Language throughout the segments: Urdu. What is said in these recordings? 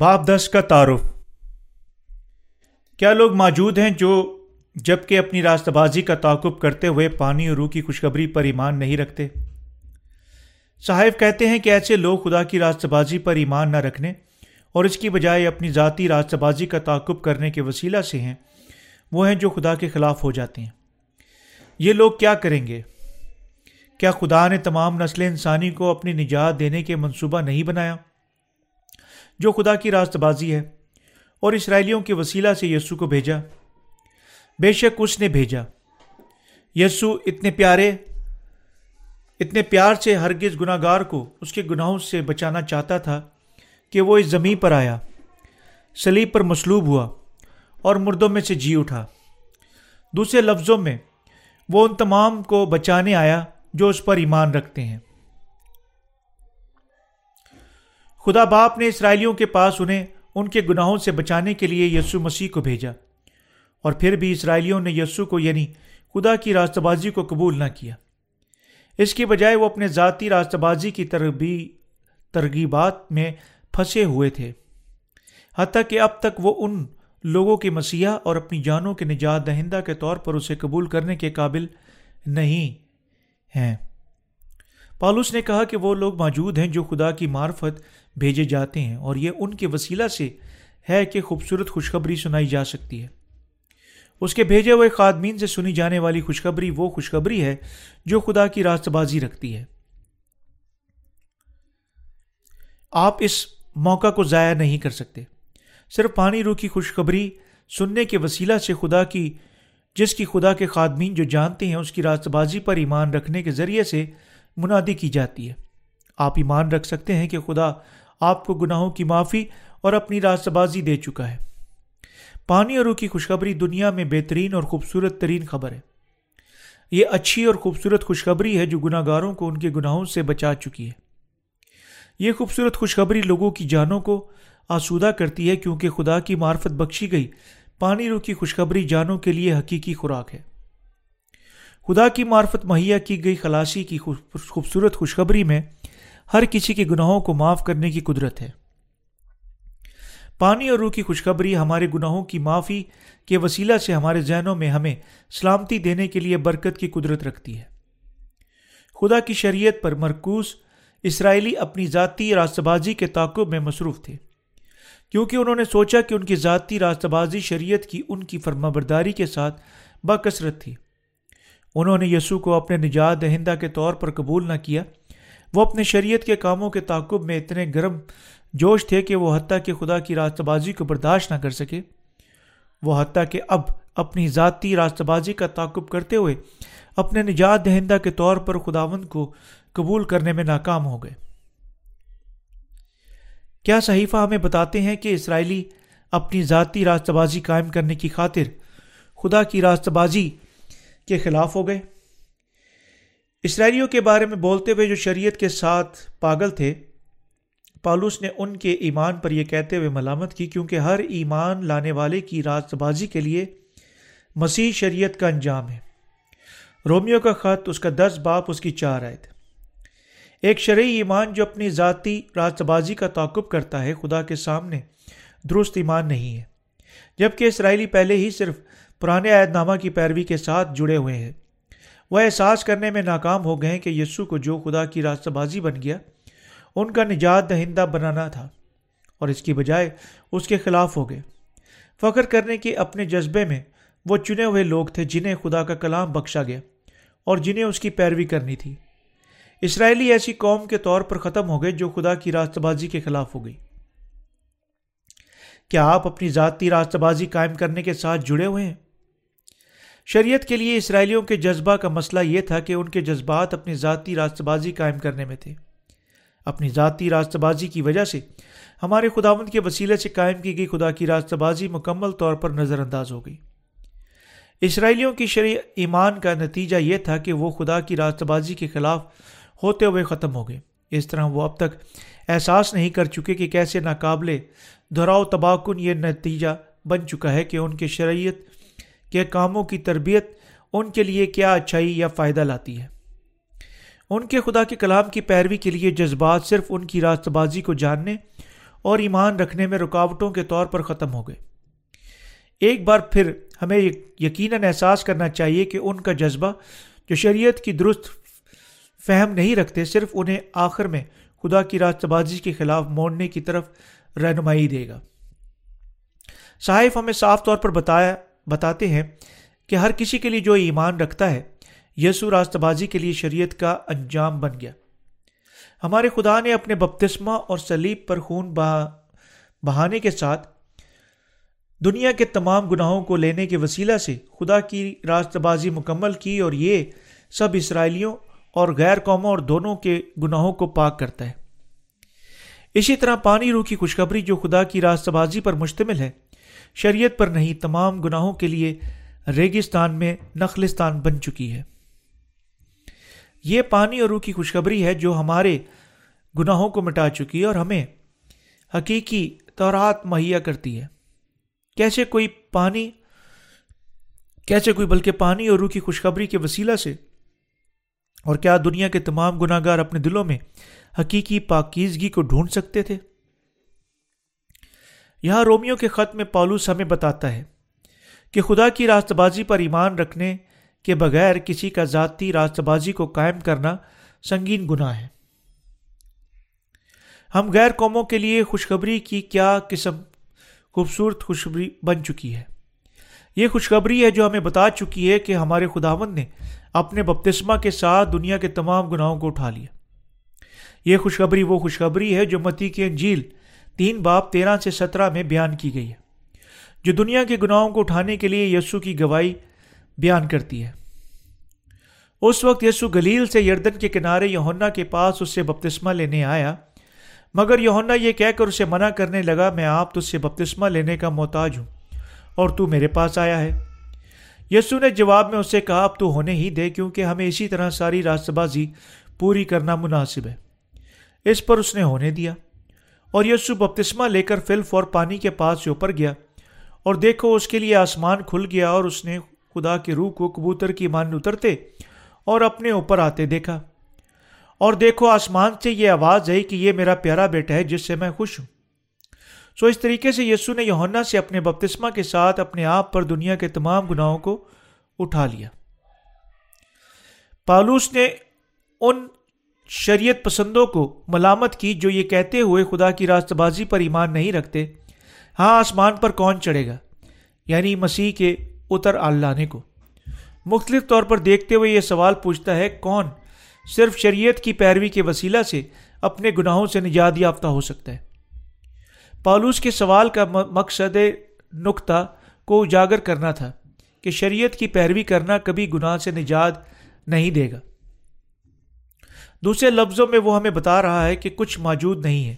باب دس کا تعارف۔ کیا لوگ موجود ہیں جو جبکہ اپنی راستہ بازی کا تعاقب کرتے ہوئے پانی اور روح کی خوشخبری پر ایمان نہیں رکھتے؟ صاحب کہتے ہیں کہ ایسے لوگ خدا کی راستہ بازی پر ایمان نہ رکھنے اور اس کی بجائے اپنی ذاتی راستہ بازی کا تعاقب کرنے کے وسیلہ سے ہیں، وہ ہیں جو خدا کے خلاف ہو جاتے ہیں۔ یہ لوگ کیا کریں گے؟ کیا خدا نے تمام نسل انسانی کو اپنی نجات دینے کے منصوبہ نہیں بنایا؟ جو خدا کی راست بازی ہے اور اسرائیلیوں کے وسیلہ سے یسو کو بھیجا۔ بے شک اس نے بھیجا۔ یسو اتنے پیارے، اتنے پیار سے ہرگز گناہ گار کو اس کے گناہوں سے بچانا چاہتا تھا کہ وہ اس زمین پر آیا سلیب پر مصلوب ہوا اور مردوں میں سے جی اٹھا۔ دوسرے لفظوں میں، وہ ان تمام کو بچانے آیا جو اس پر ایمان رکھتے ہیں۔ خدا باپ نے اسرائیلیوں کے پاس انہیں ان کے گناہوں سے بچانے کے لیے یسو مسیح کو بھیجا۔ اور پھر بھی اسرائیلیوں نے یسو کو یعنی خدا کی راستہ بازی کو قبول نہ کیا۔ اس کی بجائے وہ اپنے ذاتی راستہ بازی کی تربی ترغیبات میں پھنسے ہوئے تھے۔ حتیٰ کہ اب تک وہ ان لوگوں کے مسیحا اور اپنی جانوں کے نجات دہندہ کے طور پر اسے قبول کرنے کے قابل نہیں ہیں۔ پالوس نے کہا کہ وہ لوگ موجود ہیں جو خدا کی معرفت بھیجے جاتے ہیں اور یہ ان کے وسیلہ سے ہے کہ خوبصورت خوشخبری سنائی جا سکتی ہے۔ اس کے بھیجے ہوئے خادمین سے سنی جانے والی خوشخبری وہ خوشخبری ہے جو خدا کی راست بازی رکھتی ہے۔ آپ اس موقع کو ضائع نہیں کر سکتے۔ صرف پانی روح کی خوشخبری سننے کے وسیلہ سے خدا کی، جس کی خدا کے خادمین جو جانتے ہیں، اس کی راست بازی پر ایمان رکھنے کے ذریعے سے منادی کی جاتی ہے۔ آپ ایمان رکھ سکتے ہیں کہ خدا آپ کو گناہوں کی معافی اور اپنی راست بازی دے چکا ہے۔ پانی اور روح کی خوشخبری دنیا میں بہترین اور خوبصورت ترین خبر ہے۔ یہ اچھی اور خوبصورت خوشخبری ہے جو گناہ گاروں کو ان کے گناہوں سے بچا چکی ہے۔ یہ خوبصورت خوشخبری لوگوں کی جانوں کو آسودہ کرتی ہے کیونکہ خدا کی معرفت بخشی گئی۔ پانی روح کی خوشخبری جانوں کے لیے حقیقی خوراک ہے۔ خدا کی معرفت مہیا کی گئی خلاصی کی خوبصورت خوشخبری میں ہر کسی کے گناہوں کو معاف کرنے کی قدرت ہے۔ پانی اور روح کی خوشخبری ہمارے گناہوں کی معافی کے وسیلہ سے ہمارے ذہنوں میں ہمیں سلامتی دینے کے لیے برکت کی قدرت رکھتی ہے۔ خدا کی شریعت پر مرکوز اسرائیلی اپنی ذاتی راستہ بازی کے تعقب میں مصروف تھے۔ کیونکہ انہوں نے سوچا کہ ان کی ذاتی راستہ بازی شریعت کی ان کی فرما برداری کے ساتھ باکثرت تھی۔ انہوں نے یسوع کو اپنے نجات دہندہ کے طور پر قبول نہ کیا۔ وہ اپنے شریعت کے کاموں کے تعقب میں اتنے گرم جوش تھے کہ وہ حتیٰ کہ خدا کی راستہ بازی کو برداشت نہ کر سکے۔ وہ حتیٰ کہ اب اپنی ذاتی راستہ بازی کا تعقب کرتے ہوئے اپنے نجات دہندہ کے طور پر خداوند کو قبول کرنے میں ناکام ہو گئے۔ کیا صحیفہ ہمیں بتاتے ہیں کہ اسرائیلی اپنی ذاتی راستہ بازی قائم کرنے کی خاطر خدا کی راستہ بازی کے خلاف ہو گئے؟ اسرائیلیوں کے بارے میں بولتے ہوئے جو شریعت کے ساتھ پاگل تھے، پالوس نے ان کے ایمان پر یہ کہتے ہوئے ملامت کی، کیونکہ ہر ایمان لانے والے کی راست بازی کے لیے مسیح شریعت کا انجام ہے۔ رومیو کا خط، اس کا دس باپ، اس کی چار آئے تھے ایک شرعی ایمان جو اپنی ذاتی راست بازی کا تعقب کرتا ہے، خدا کے سامنے درست ایمان نہیں ہے، جبکہ اسرائیلی پہلے ہی صرف پرانے عہد نامہ کی پیروی کے ساتھ جڑے ہوئے ہیں۔ وہ احساس کرنے میں ناکام ہو گئے کہ یسو کو جو خدا کی راستہ بازی بن گیا، ان کا نجات دہندہ بنانا تھا اور اس کی بجائے اس کے خلاف ہو گئے۔ فخر کرنے کے اپنے جذبے میں وہ چنے ہوئے لوگ تھے جنہیں خدا کا کلام بخشا گیا اور جنہیں اس کی پیروی کرنی تھی۔ اسرائیلی ایسی قوم کے طور پر ختم ہو گئے جو خدا کی راست بازی کے خلاف ہو گئی۔ کیا آپ اپنی ذاتی راستہ بازی قائم کرنے کے ساتھ جڑے ہوئے ہیں؟ شریعت کے لیے اسرائیلیوں کے جذبہ کا مسئلہ یہ تھا کہ ان کے جذبات اپنی ذاتی راست بازی قائم کرنے میں تھے۔ اپنی ذاتی راست بازی کی وجہ سے ہمارے خداوند کے وسیلے سے قائم کی گئی خدا کی راست بازی مکمل طور پر نظر انداز ہو گئی۔ اسرائیلیوں کی شرع ایمان کا نتیجہ یہ تھا کہ وہ خدا کی راست بازی کے خلاف ہوتے ہوئے ختم ہو گئے۔ اس طرح وہ اب تک احساس نہیں کر چکے کہ کیسے ناقابل دہراؤ تباکن یہ نتیجہ بن چکا ہے کہ ان کے شریعت کہ کاموں کی تربیت ان کے لیے کیا اچھائی یا فائدہ لاتی ہے۔ ان کے خدا کے کلام کی پیروی کے لیے جذبات صرف ان کی راست بازی کو جاننے اور ایمان رکھنے میں رکاوٹوں کے طور پر ختم ہو گئے۔ ایک بار پھر ہمیں یقیناً احساس کرنا چاہیے کہ ان کا جذبہ جو شریعت کی درست فہم نہیں رکھتے صرف انہیں آخر میں خدا کی راست بازی کے خلاف موڑنے کی طرف رہنمائی دے گا۔ صاحب ہمیں صاف طور پر بتایا بتاتے ہیں کہ ہر کسی کے لیے جو ایمان رکھتا ہے یسو راست بازی کے لیے شریعت کا انجام بن گیا۔ ہمارے خدا نے اپنے بپتسمہ اور سلیب پر خون بہانے کے ساتھ دنیا کے تمام گناہوں کو لینے کے وسیلہ سے خدا کی راست بازی مکمل کی اور یہ سب اسرائیلیوں اور غیر قوموں اور دونوں کے گناہوں کو پاک کرتا ہے۔ اسی طرح پانی روح کی خوشخبری جو خدا کی راست بازی پر مشتمل ہے شریعت پر نہیں، تمام گناہوں کے لیے ریگستان میں نخلستان بن چکی ہے۔ یہ پانی اور روح کی خوشخبری ہے جو ہمارے گناہوں کو مٹا چکی ہے اور ہمیں حقیقی طورات مہیا کرتی ہے۔ کیسے کوئی پانی، کیسے کوئی بلکہ پانی اور روح کی خوشخبری کے وسیلہ سے، اور کیا دنیا کے تمام گناہ گار اپنے دلوں میں حقیقی پاکیزگی کو ڈھونڈ سکتے تھے؟ یہاں رومیو کے خط میں پالوس ہمیں بتاتا ہے کہ خدا کی راست بازی پر ایمان رکھنے کے بغیر کسی کا ذاتی راست بازی کو قائم کرنا سنگین گناہ ہے۔ ہم غیر قوموں کے لیے خوشخبری کی کیا قسم خوبصورت خوشخبری بن چکی ہے۔ یہ خوشخبری ہے جو ہمیں بتا چکی ہے کہ ہمارے خداون نے اپنے بپتسمہ کے ساتھ دنیا کے تمام گناہوں کو اٹھا لیا۔ یہ خوشخبری وہ خوشخبری ہے جو متی کی انجیل تین باپ تیرہ سے سترہ میں بیان کی گئی ہے، جو دنیا کے گناہوں کو اٹھانے کے لیے یسو کی گواہی بیان کرتی ہے۔ اس وقت یسو گلیل سے یردن کے کنارے یونا کے پاس اس سے بپتسمہ لینے آیا۔ مگر یونا یہ کہہ کر اسے منع کرنے لگا، میں آپ تجھ سے بپتسمہ لینے کا محتاج ہوں، اور تو میرے پاس آیا ہے۔ یسو نے جواب میں اسے کہا، اب تو ہونے ہی دے، کیونکہ ہمیں اسی طرح ساری راست بازی پوری کرنا مناسب ہے۔ اس پر اس نے ہونے دیا۔ اور یسو بپتسمہ لے کر فلف اور پانی کے پاس سے اوپر گیا اور دیکھو اس کے لیے آسمان کھل گیا اور اس نے خدا کے روح کو کبوتر کی مان اترتے اور اپنے اوپر آتے دیکھا اور دیکھو آسمان سے یہ آواز آئی کہ یہ میرا پیارا بیٹا ہے جس سے میں خوش ہوں۔ سو اس طریقے سے یسو نے یونا سے اپنے بپتسمہ کے ساتھ اپنے آپ پر دنیا کے تمام گناہوں کو اٹھا لیا۔ پالوس نے ان شریعت پسندوں کو ملامت کی جو یہ کہتے ہوئے خدا کی راست بازی پر ایمان نہیں رکھتے ہاں آسمان پر کون چڑھے گا؟ یعنی مسیح کے اتر آل لانے کو۔ مختلف طور پر دیکھتے ہوئے یہ سوال پوچھتا ہے، کون صرف شریعت کی پیروی کے وسیلہ سے اپنے گناہوں سے نجات یافتہ ہو سکتا ہے؟ پالوس کے سوال کا مقصد نقطہ کو اجاگر کرنا تھا کہ شریعت کی پیروی کرنا کبھی گناہ سے نجات نہیں دے گا۔ دوسرے لفظوں میں وہ ہمیں بتا رہا ہے کہ کچھ موجود نہیں ہے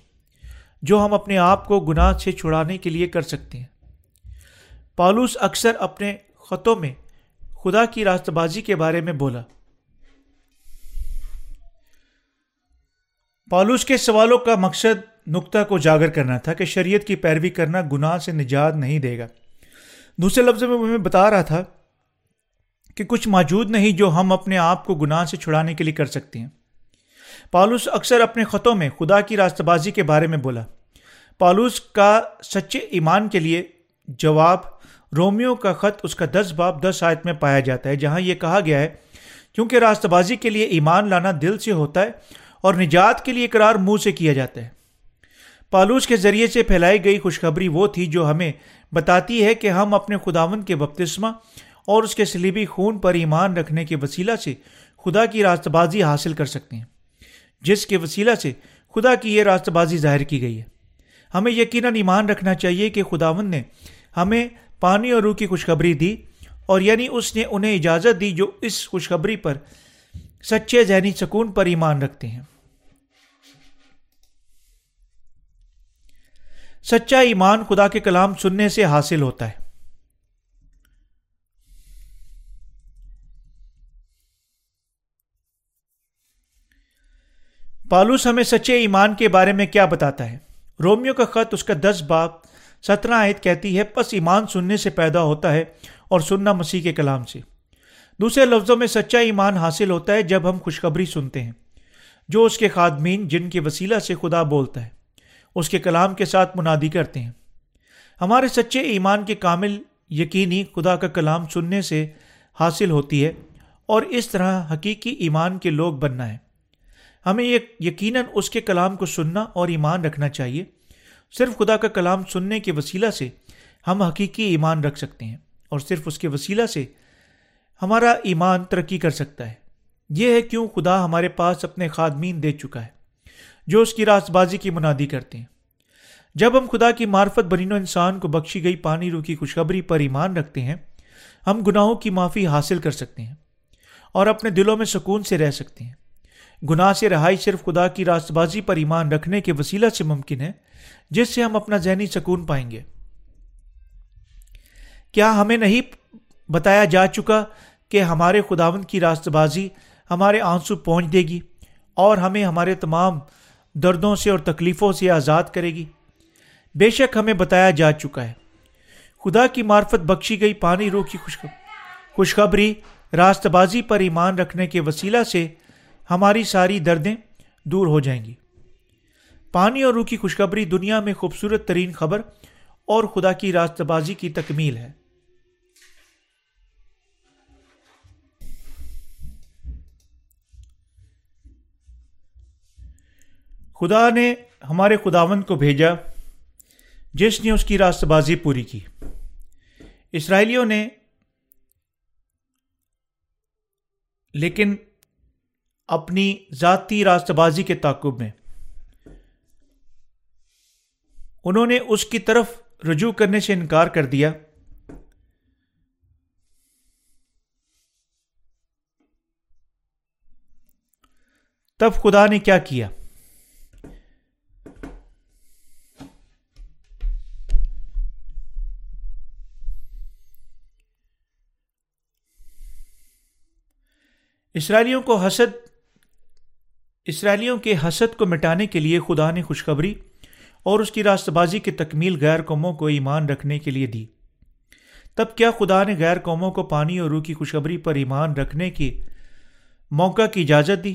جو ہم اپنے آپ کو گناہ سے چھڑانے کے لیے کر سکتے ہیں۔ پالوس اکثر اپنے خطوں میں خدا کی راست بازی کے بارے میں بولا۔ پالوس کے سوالوں کا مقصد نقطہ کو جاگر کرنا تھا کہ شریعت کی پیروی کرنا گناہ سے نجات نہیں دے گا۔ دوسرے لفظ میں میں بتا رہا تھا کہ کچھ موجود نہیں جو ہم اپنے آپ کو گناہ سے چھڑانے کے لیے کر سکتے ہیں۔ پالوس اکثر اپنے خطوں میں خدا کی راست بازی کے بارے میں بولا۔ پالوس کا سچے ایمان کے لیے جواب رومیو کا خط اس کا دس باپ دس آیت میں پایا جاتا ہے، جہاں یہ کہا گیا ہے، کیونکہ راست بازی کے لیے ایمان لانا دل سے ہوتا ہے اور نجات کے لیے اقرار منہ سے کیا جاتا ہے۔ پالوس کے ذریعے سے پھیلائی گئی خوشخبری وہ تھی جو ہمیں بتاتی ہے کہ ہم اپنے خداون کے بپتسمہ اور اس کے سلیبی خون پر ایمان رکھنے کے وسیلہ سے خدا کی راست بازی حاصل کر سکتے ہیں۔ جس کے وسیلہ سے خدا کی یہ راست بازی ظاہر کی گئی ہے۔ ہمیں یقیناً ایمان رکھنا چاہیے کہ خداون نے ہمیں پانی اور روح کی خوشخبری دی اور یعنی اس نے انہیں اجازت دی جو اس خوشخبری پر سچے ذہنی سکون پر ایمان رکھتے ہیں۔ سچا ایمان خدا کے کلام سننے سے حاصل ہوتا ہے۔ پالوس ہمیں سچے ایمان کے بارے میں کیا بتاتا ہے؟ رومیو کا خط اس کا دس باپ، سترہ آیت کہتی ہے، پس ایمان سننے سے پیدا ہوتا ہے اور سننا مسیح کے کلام سے۔ دوسرے لفظوں میں سچا ایمان حاصل ہوتا ہے جب ہم خوشخبری سنتے ہیں۔ جو اس کے خادمین جن کے وسیلہ سے خدا بولتا ہے، اس کے کلام کے ساتھ منادی کرتے ہیں۔ ہمارے سچے ایمان کے کامل یقینی خدا کا کلام سننے سے حاصل ہوتی ہے اور اس طرح حقیقی ایمان کے لوگ بننا ہے۔ ہمیں یہ یقیناً اس کے کلام کو سننا اور ایمان رکھنا چاہیے۔ صرف خدا کا کلام سننے کے وسیلہ سے ہم حقیقی ایمان رکھ سکتے ہیں اور صرف اس کے وسیلہ سے ہمارا ایمان ترقی کر سکتا ہے۔ یہ ہے کیوں خدا ہمارے پاس اپنے خادمین دے چکا ہے، جو اس کی راست بازی کی منادی کرتے ہیں۔ جب ہم خدا کی معرفت برین و انسان کو بخشی گئی پانی رو کی خوشخبری پر ایمان رکھتے ہیں، ہم گناہوں کی معافی حاصل کر سکتے ہیں اور اپنے دلوں میں سکون سے رہ سکتے ہیں۔ گناہ سے رہائی صرف خدا کی راست بازی پر ایمان رکھنے کے وسیلہ سے ممکن ہے، جس سے ہم اپنا ذہنی سکون پائیں گے۔ کیا ہمیں نہیں بتایا جا چکا کہ ہمارے خداون کی راست بازی ہمارے آنسو پہنچ دے گی اور ہمیں ہمارے تمام دردوں سے اور تکلیفوں سے آزاد کرے گی؟ بے شک ہمیں بتایا جا چکا ہے۔ خدا کی معرفت بخشی گئی پانی رو کی خوشخبری راست بازی پر ایمان رکھنے کے وسیلہ سے ہماری ساری دردیں دور ہو جائیں گی۔ پانی اور روح کی خوشخبری دنیا میں خوبصورت ترین خبر اور خدا کی راست بازی کی تکمیل ہے۔ خدا نے ہمارے خداون کو بھیجا جس نے اس کی راست بازی پوری کی۔ اسرائیلیوں نے لیکن اپنی ذاتی راست بازی کے تعقب میں۔ انہوں نے اس کی طرف رجوع کرنے سے انکار کر دیا۔ تب خدا نے کیا کیا؟ اسرائیلیوں کو حسد اسرائیلیوں کے حسد کو مٹانے کے لیے خدا نے خوشخبری اور اس کی راست بازی کی تکمیل غیر قوموں کو ایمان رکھنے کے لیے دی۔ تب کیا خدا نے غیر قوموں کو پانی اور روح کی خوشخبری پر ایمان رکھنے کی موقع کی اجازت دی؟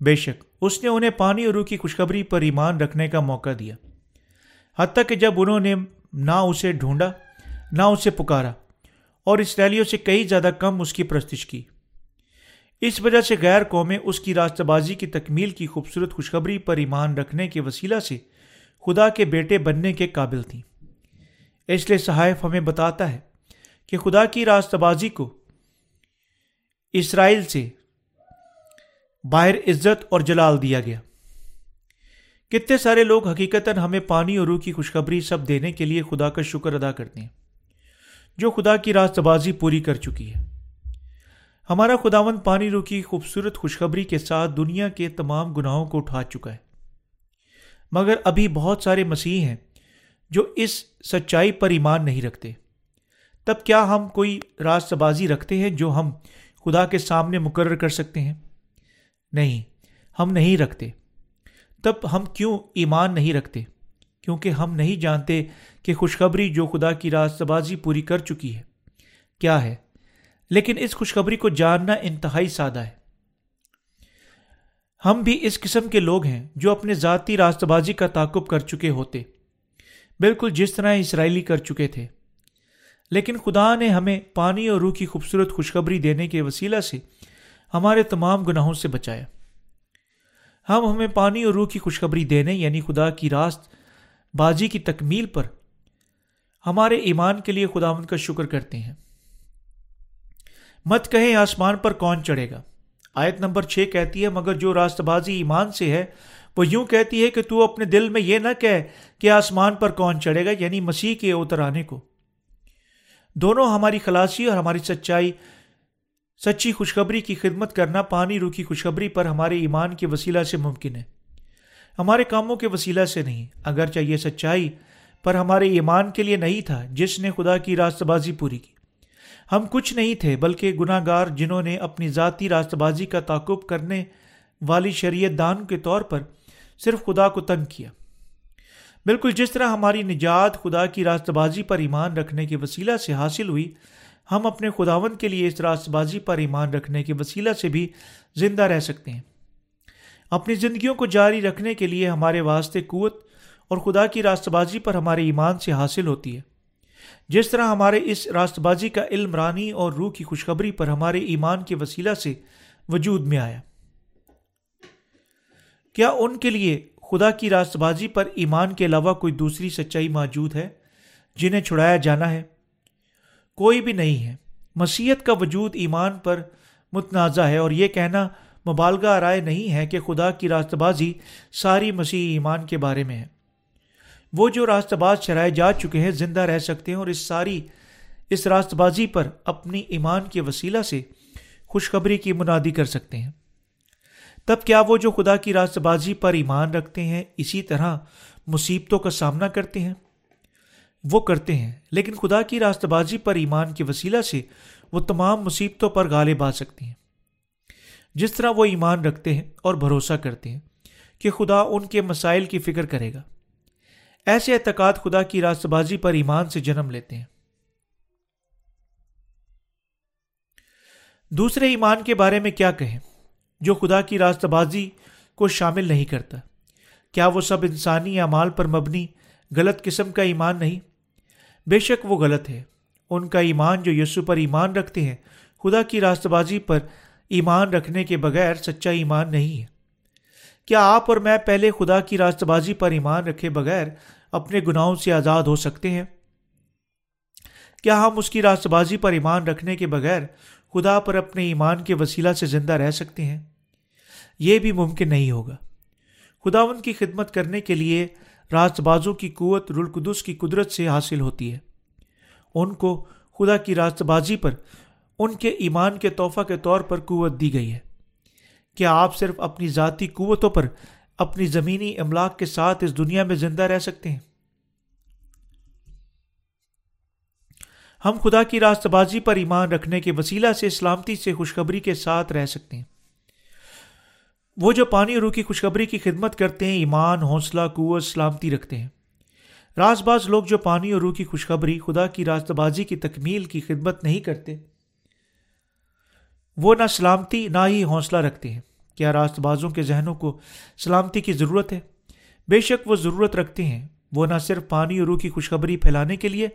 بے شک، اس نے انہیں پانی اور روح کی خوشخبری پر ایمان رکھنے کا موقع دیا۔ حتیٰ کہ جب انہوں نے نہ اسے ڈھونڈا، نہ اسے پکارا اور اسرائیلیوں سے کئی زیادہ کم اس کی پرستش کی۔ اس وجہ سے غیر قومیں اس کی راستہ بازی کی تکمیل کی خوبصورت خوشخبری پر ایمان رکھنے کے وسیلہ سے خدا کے بیٹے بننے کے قابل تھیں۔ اس لیے صحائف ہمیں بتاتا ہے کہ خدا کی راستہ بازی کو اسرائیل سے باہر عزت اور جلال دیا گیا۔ کتنے سارے لوگ حقیقت ہمیں پانی اور روح کی خوشخبری سب دینے کے لیے خدا کا شکر ادا کرتے ہیں، جو خدا کی راستہ بازی پوری کر چکی ہے۔ ہمارا خداون پانی رو کی خوبصورت خوشخبری کے ساتھ دنیا کے تمام گناہوں کو اٹھا چکا ہے۔ مگر ابھی بہت سارے مسیح ہیں جو اس سچائی پر ایمان نہیں رکھتے۔ تب کیا ہم کوئی راست بازی رکھتے ہیں جو ہم خدا کے سامنے مقرر کر سکتے ہیں؟ نہیں، ہم نہیں رکھتے۔ تب ہم کیوں ایمان نہیں رکھتے؟ کیونکہ ہم نہیں جانتے کہ خوشخبری جو خدا کی راست بازی پوری کر چکی ہے، کیا ہے؟ لیکن اس خوشخبری کو جاننا انتہائی سادہ ہے۔ ہم بھی اس قسم کے لوگ ہیں جو اپنے ذاتی راست بازی کا تعقب کر چکے ہوتے۔ بالکل جس طرح اسرائیلی کر چکے تھے۔ لیکن خدا نے ہمیں پانی اور روح کی خوبصورت خوشخبری دینے کے وسیلہ سے ہمارے تمام گناہوں سے بچایا۔ ہم ہمیں پانی اور روح کی خوشخبری دینے یعنی خدا کی راست بازی کی تکمیل پر ہمارے ایمان کے لیے خدا کا شکر کرتے ہیں۔ مت کہیں آسمان پر کون چڑھے گا۔ آیت نمبر چھ کہتی ہے، مگر جو راست بازی ایمان سے ہے، وہ یوں کہتی ہے کہ تو اپنے دل میں یہ نہ کہہ کہ آسمان پر کون چڑھے گا یعنی مسیح کے اتر آنے کو۔ دونوں ہماری خلاصی اور ہماری سچائی، سچی خوشخبری کی خدمت کرنا پانی رو کی خوشخبری پر ہمارے ایمان کے وسیلہ سے ممکن ہے۔ ہمارے کاموں کے وسیلہ سے نہیں، اگرچہ یہ سچائی پر ہمارے ایمان کے لیے نہیں تھا، جس نے خدا کی راست بازی پوری کی۔ ہم کچھ نہیں تھے بلکہ گناہ گار جنہوں نے اپنی ذاتی راست بازی کا تعقب کرنے والی شریعت دان کے طور پر صرف خدا کو تنگ کیا۔ بالکل جس طرح ہماری نجات خدا کی راست بازی پر ایمان رکھنے کے وسیلہ سے حاصل ہوئی، ہم اپنے خداون کے لیے اس راست بازی پر ایمان رکھنے کے وسیلہ سے بھی زندہ رہ سکتے ہیں۔ اپنی زندگیوں کو جاری رکھنے کے لیے ہمارے واسطے قوت اور خدا کی راست بازی پر ہمارے ایمان سے حاصل ہوتی ہے۔ جس طرح ہمارے اس راست بازی کا علم رانی اور روح کی خوشخبری پر ہمارے ایمان کے وسیلہ سے وجود میں آیا۔ کیا ان کے لیے خدا کی راست بازی پر ایمان کے علاوہ کوئی دوسری سچائی موجود ہے جنہیں چھڑایا جانا ہے؟ کوئی بھی نہیں ہے۔ مسیحت کا وجود ایمان پر متنازع ہے اور یہ کہنا مبالغہ رائے نہیں ہے کہ خدا کی راست بازی ساری مسیح ایمان کے بارے میں ہے۔ وہ جو راست باز چرائے جا چکے ہیں زندہ رہ سکتے ہیں اور اس ساری، اس راست بازی پر اپنی ایمان کے وسیلہ سے خوشخبری کی منادی کر سکتے ہیں۔ تب کیا وہ جو خدا کی راست بازی پر ایمان رکھتے ہیں، اسی طرح مصیبتوں کا سامنا کرتے ہیں؟ وہ کرتے ہیں، لیکن خدا کی راست بازی پر ایمان کے وسیلہ سے وہ تمام مصیبتوں پر غالب آ سکتے ہیں۔ جس طرح وہ ایمان رکھتے ہیں اور بھروسہ کرتے ہیں کہ خدا ان کے مسائل کی فکر کرے گا۔ ایسے اعتقاد خدا کی راست بازی پر ایمان سے جنم لیتے ہیں۔ دوسرے ایمان کے بارے میں کیا کہیں؟ جو خدا کی راست بازی کو شامل نہیں کرتا۔ کیا وہ سب انسانی اعمال پر مبنی غلط قسم کا ایمان نہیں؟ بے شک وہ غلط ہے۔ ان کا ایمان جو یسو پر ایمان رکھتے ہیں، خدا کی راست بازی پر ایمان رکھنے کے بغیر سچا ایمان نہیں ہے۔ کیا آپ اور میں پہلے خدا کی راست بازی پر ایمان رکھے بغیر اپنے گناہوں سے آزاد ہو سکتے ہیں؟ کیا ہم اس کی راست بازی پر ایمان رکھنے کے بغیر خدا پر اپنے ایمان کے وسیلہ سے زندہ رہ سکتے ہیں؟ یہ بھی ممکن نہیں ہوگا۔ خدا ان کی خدمت کرنے کے لیے راست بازوں کی قوت رلقدس کی قدرت سے حاصل ہوتی ہے۔ ان کو خدا کی راست بازی پر، ان کے ایمان کے تحفہ کے طور پر قوت دی گئی ہے۔ کیا آپ صرف اپنی ذاتی قوتوں پر اپنی زمینی املاک کے ساتھ اس دنیا میں زندہ رہ سکتے ہیں؟ ہم خدا کی راست بازی پر ایمان رکھنے کے وسیلہ سے سلامتی سے خوشخبری کے ساتھ رہ سکتے ہیں۔ وہ جو پانی روح کی خوشخبری کی خدمت کرتے ہیں، ایمان، حوصلہ، قوت، سلامتی رکھتے ہیں۔ راز باز لوگ جو پانی اور روح کی خوشخبری، خدا کی راست بازی کی تکمیل کی خدمت نہیں کرتے، وہ نہ سلامتی، نہ ہی حوصلہ رکھتے ہیں۔ کیا راست بازوں کے ذہنوں کو سلامتی کی ضرورت ہے؟ بے شک وہ ضرورت رکھتے ہیں۔ وہ نہ صرف پانی اور روح کی خوشخبری پھیلانے کے لیے،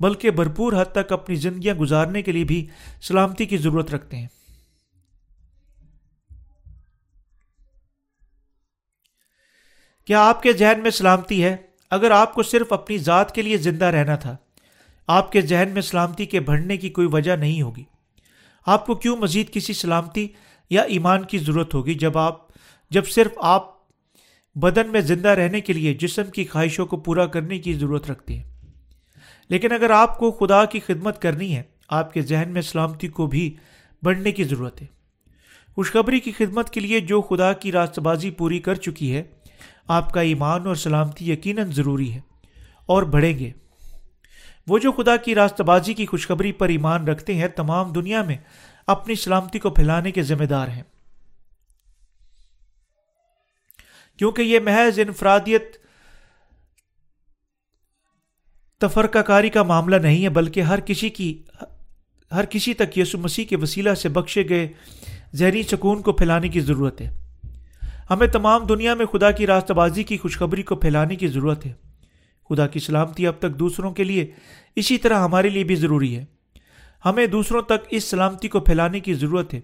بلکہ بھرپور حد تک اپنی زندگیاں گزارنے کے لیے بھی سلامتی کی ضرورت رکھتے ہیں۔ کیا آپ کے ذہن میں سلامتی ہے؟ اگر آپ کو صرف اپنی ذات کے لیے زندہ رہنا تھا، آپ کے ذہن میں سلامتی کے بڑھنے کی کوئی وجہ نہیں ہوگی۔ آپ کو کیوں مزید کسی سلامتی یا ایمان کی ضرورت ہوگی جب آپ جب صرف آپ بدن میں زندہ رہنے کے لیے جسم کی خواہشوں کو پورا کرنے کی ضرورت رکھتے ہیں۔ لیکن اگر آپ کو خدا کی خدمت کرنی ہے، آپ کے ذہن میں سلامتی کو بھی بڑھنے کی ضرورت ہے۔ خوشخبری کی خدمت کے لیے جو خدا کی راست بازی پوری کر چکی ہے، آپ کا ایمان اور سلامتی یقیناً ضروری ہے اور بڑھیں گے۔ وہ جو خدا کی راست بازی کی خوشخبری پر ایمان رکھتے ہیں، تمام دنیا میں اپنی سلامتی کو پھیلانے کے ذمہ دار ہیں۔ کیونکہ یہ محض انفرادیت تفرقہ کاری کا معاملہ نہیں ہے، بلکہ ہر کسی کی، ہر کسی تک یسو مسیح کے وسیلہ سے بخشے گئے ذہنی سکون کو پھیلانے کی ضرورت ہے۔ ہمیں تمام دنیا میں خدا کی راستہ بازی کی خوشخبری کو پھیلانے کی ضرورت ہے۔ خدا کی سلامتی اب تک دوسروں کے لیے اسی طرح ہمارے لیے بھی ضروری ہے۔ ہمیں دوسروں تک اس سلامتی کو پھیلانے کی ضرورت ہے۔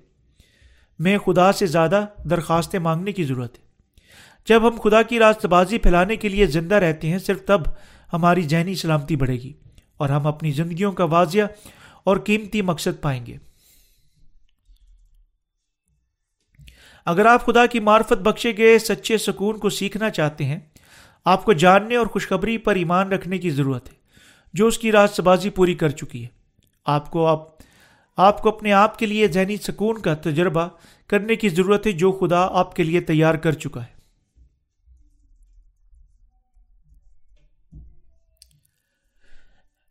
میں خدا سے زیادہ درخواستیں مانگنے کی ضرورت ہے۔ جب ہم خدا کی راست بازی پھیلانے کے لیے زندہ رہتے ہیں، صرف تب ہماری ذہنی سلامتی بڑھے گی اور ہم اپنی زندگیوں کا واضح اور قیمتی مقصد پائیں گے۔ اگر آپ خدا کی معرفت بخشے گئے سچے سکون کو سیکھنا چاہتے ہیں، آپ کو جاننے اور خوشخبری پر ایمان رکھنے کی ضرورت ہے، جو اس کی راست بازی پوری کر چکی ہے۔ آپ کو آپ آپ کو اپنے آپ کے لیے ذہنی سکون کا تجربہ کرنے کی ضرورت ہے جو خدا آپ کے لیے تیار کر چکا ہے۔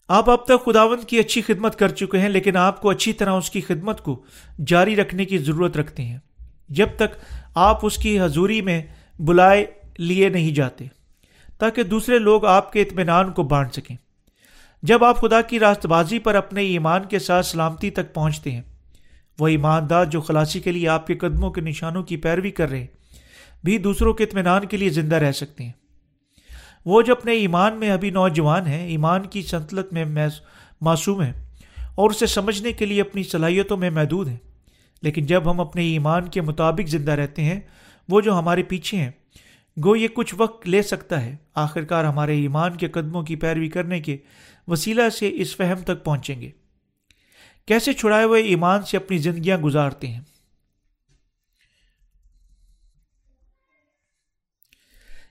آپ اب تک خداوند کی اچھی خدمت کر چکے ہیں، لیکن آپ کو اچھی طرح اس کی خدمت کو جاری رکھنے کی ضرورت رکھتے ہیں۔ جب تک آپ اس کی حضوری میں بلائے لیے نہیں جاتے، تاکہ دوسرے لوگ آپ کے اطمینان کو بانٹ سکیں۔ جب آپ خدا کی راست بازی پر اپنے ایمان کے ساتھ سلامتی تک پہنچتے ہیں، وہ ایماندار جو خلاصی کے لیے آپ کے قدموں کے نشانوں کی پیروی کر رہے ہیں، بھی دوسروں کے اطمینان کے لیے زندہ رہ سکتے ہیں۔ وہ جو اپنے ایمان میں ابھی نوجوان ہیں، ایمان کی سنتلت میں معصوم ہیں اور اسے سمجھنے کے لیے اپنی صلاحیتوں میں محدود ہیں۔ لیکن جب ہم اپنے ایمان کے مطابق زندہ رہتے ہیں، وہ جو ہمارے پیچھے ہیں، گو یہ کچھ وقت لے سکتا ہے۔ آخر کار ہمارے ایمان کے قدموں کی پیروی کرنے کے وسیلہ سے اس فہم تک پہنچیں گے۔ کیسے چھڑائے ہوئے ایمان سے اپنی زندگیاں گزارتے ہیں؟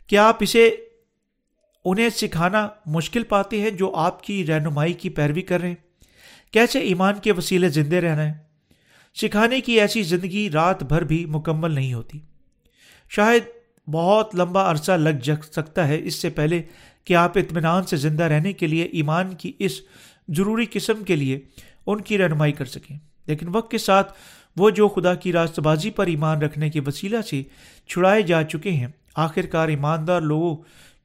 کیا آپ اسے، انہیں سکھانا مشکل پاتے ہیں جو آپ کی رہنمائی کی پیروی کر رہے ہیں؟ کیسے ایمان کے وسیلے زندے رہنا ہے؟ سکھانے کی ایسی زندگی رات بھر بھی مکمل نہیں ہوتی۔ شاید بہت لمبا عرصہ لگ جگ سکتا ہے، اس سے پہلے کہ آپ اطمینان سے زندہ رہنے کے لیے ایمان کی اس ضروری قسم کے لیے ان کی رہنمائی کر سکیں۔ لیکن وقت کے ساتھ وہ جو خدا کی راست بازی پر ایمان رکھنے کے وسیلہ سے چھڑائے جا چکے ہیں آخر کار ایماندار لوگوں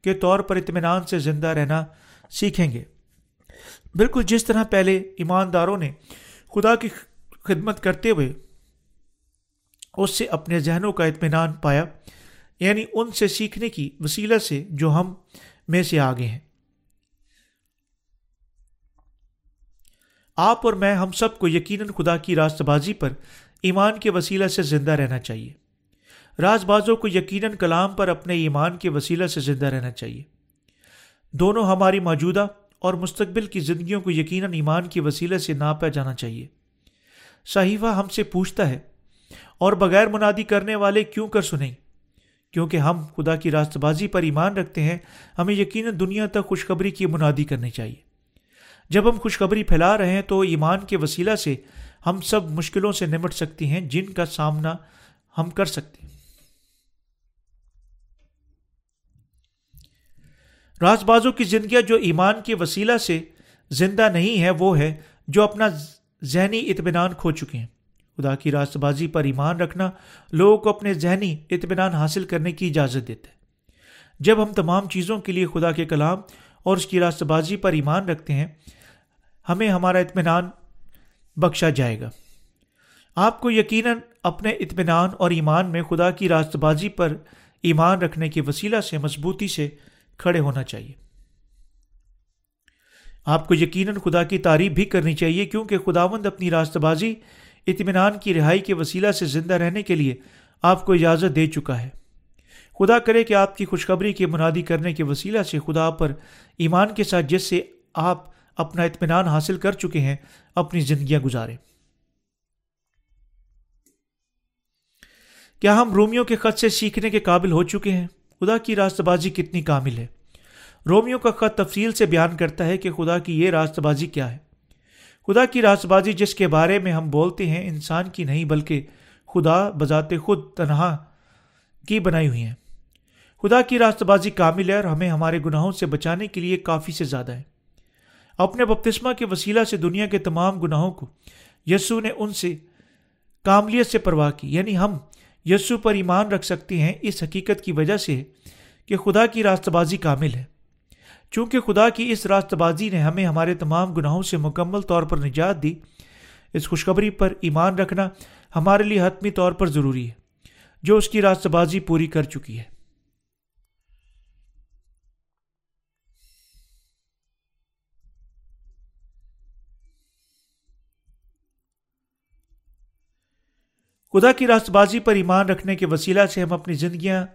کے طور پر اطمینان سے زندہ رہنا سیکھیں گے۔ بالکل جس طرح پہلے ایمانداروں نے خدا کی خدمت کرتے ہوئے اس سے اپنے ذہنوں کا اطمینان پایا یعنی ان سے سیکھنے کی وسیلہ سے جو ہم میں سے آگے ہیں۔ آپ اور میں، ہم سب کو یقیناً خدا کی راست بازی پر ایمان کے وسیلہ سے زندہ رہنا چاہیے۔ راز بازوں کو یقیناً کلام پر اپنے ایمان کے وسیلہ سے زندہ رہنا چاہیے۔ دونوں ہماری موجودہ اور مستقبل کی زندگیوں کو یقیناً ایمان کے وسیلے سے ناپا جانا چاہیے۔ صحیفہ ہم سے پوچھتا ہے، اور بغیر منادی کرنے والے کیوں کر سنیں؟ کیونکہ ہم خدا کی راست بازی پر ایمان رکھتے ہیں، ہمیں یقیناً دنیا تک خوشخبری کی منادی کرنی چاہیے۔ جب ہم خوشخبری پھیلا رہے ہیں تو ایمان کے وسیلہ سے ہم سب مشکلوں سے نمٹ سکتی ہیں، جن کا سامنا ہم کر سکتے ہیں۔ راز بازوں کی زندگیاں جو ایمان کے وسیلہ سے زندہ نہیں ہے وہ ہے جو اپنا ذہنی اطمینان کھو چکے ہیں۔ خدا کی راست بازی پر ایمان رکھنا لوگوں کو اپنے ذہنی اطمینان حاصل کرنے کی اجازت دیتا ہے۔ جب ہم تمام چیزوں کے لیے خدا کے کلام اور اس کی راست بازی پر ایمان رکھتے ہیں، ہمیں ہمارا اطمینان بخشا جائے گا۔ آپ کو یقیناً اپنے اطمینان اور ایمان میں خدا کی راست بازی پر ایمان رکھنے کے وسیلہ سے، مضبوطی سے کھڑے ہونا چاہیے۔ آپ کو یقیناً خدا کی تعریف بھی کرنی چاہیے، کیونکہ خداوند اپنی راست بازی اطمینان کی رہائی کے وسیلہ سے زندہ رہنے کے لیے آپ کو اجازت دے چکا ہے۔ خدا کرے کہ آپ کی خوشخبری کی منادی کرنے کے وسیلہ سے خدا پر ایمان کے ساتھ جس سے آپ اپنا اطمینان حاصل کر چکے ہیں، اپنی زندگیاں گزارے۔ کیا ہم رومیو کے خط سے سیکھنے کے قابل ہو چکے ہیں؟ خدا کی راست بازی کتنی کامل ہے۔ رومیو کا خط تفصیل سے بیان کرتا ہے کہ خدا کی یہ راست بازی کیا ہے۔ خدا کی راست بازی جس کے بارے میں ہم بولتے ہیں انسان کی نہیں بلکہ خدا بذات خود تنہا کی بنائی ہوئی ہیں۔ خدا کی راست بازی کامل ہے اور ہمیں ہمارے گناہوں سے بچانے کے لیے کافی سے زیادہ ہے۔ اپنے بپتسمہ کے وسیلہ سے دنیا کے تمام گناہوں کو یسو نے ان سے کاملیت سے پرواہ کی۔ یعنی ہم یسو پر ایمان رکھ سکتے ہیں اس حقیقت کی وجہ سے کہ خدا کی راست بازی کامل ہے۔ چونکہ خدا کی اس راست بازی نے ہمیں ہمارے تمام گناہوں سے مکمل طور پر نجات دی، اس خوشخبری پر ایمان رکھنا ہمارے لیے حتمی طور پر ضروری ہے، جو اس کی راست بازی پوری کر چکی ہے۔ خدا کی راست بازی پر ایمان رکھنے کے وسیلہ سے ہم اپنی زندگیاں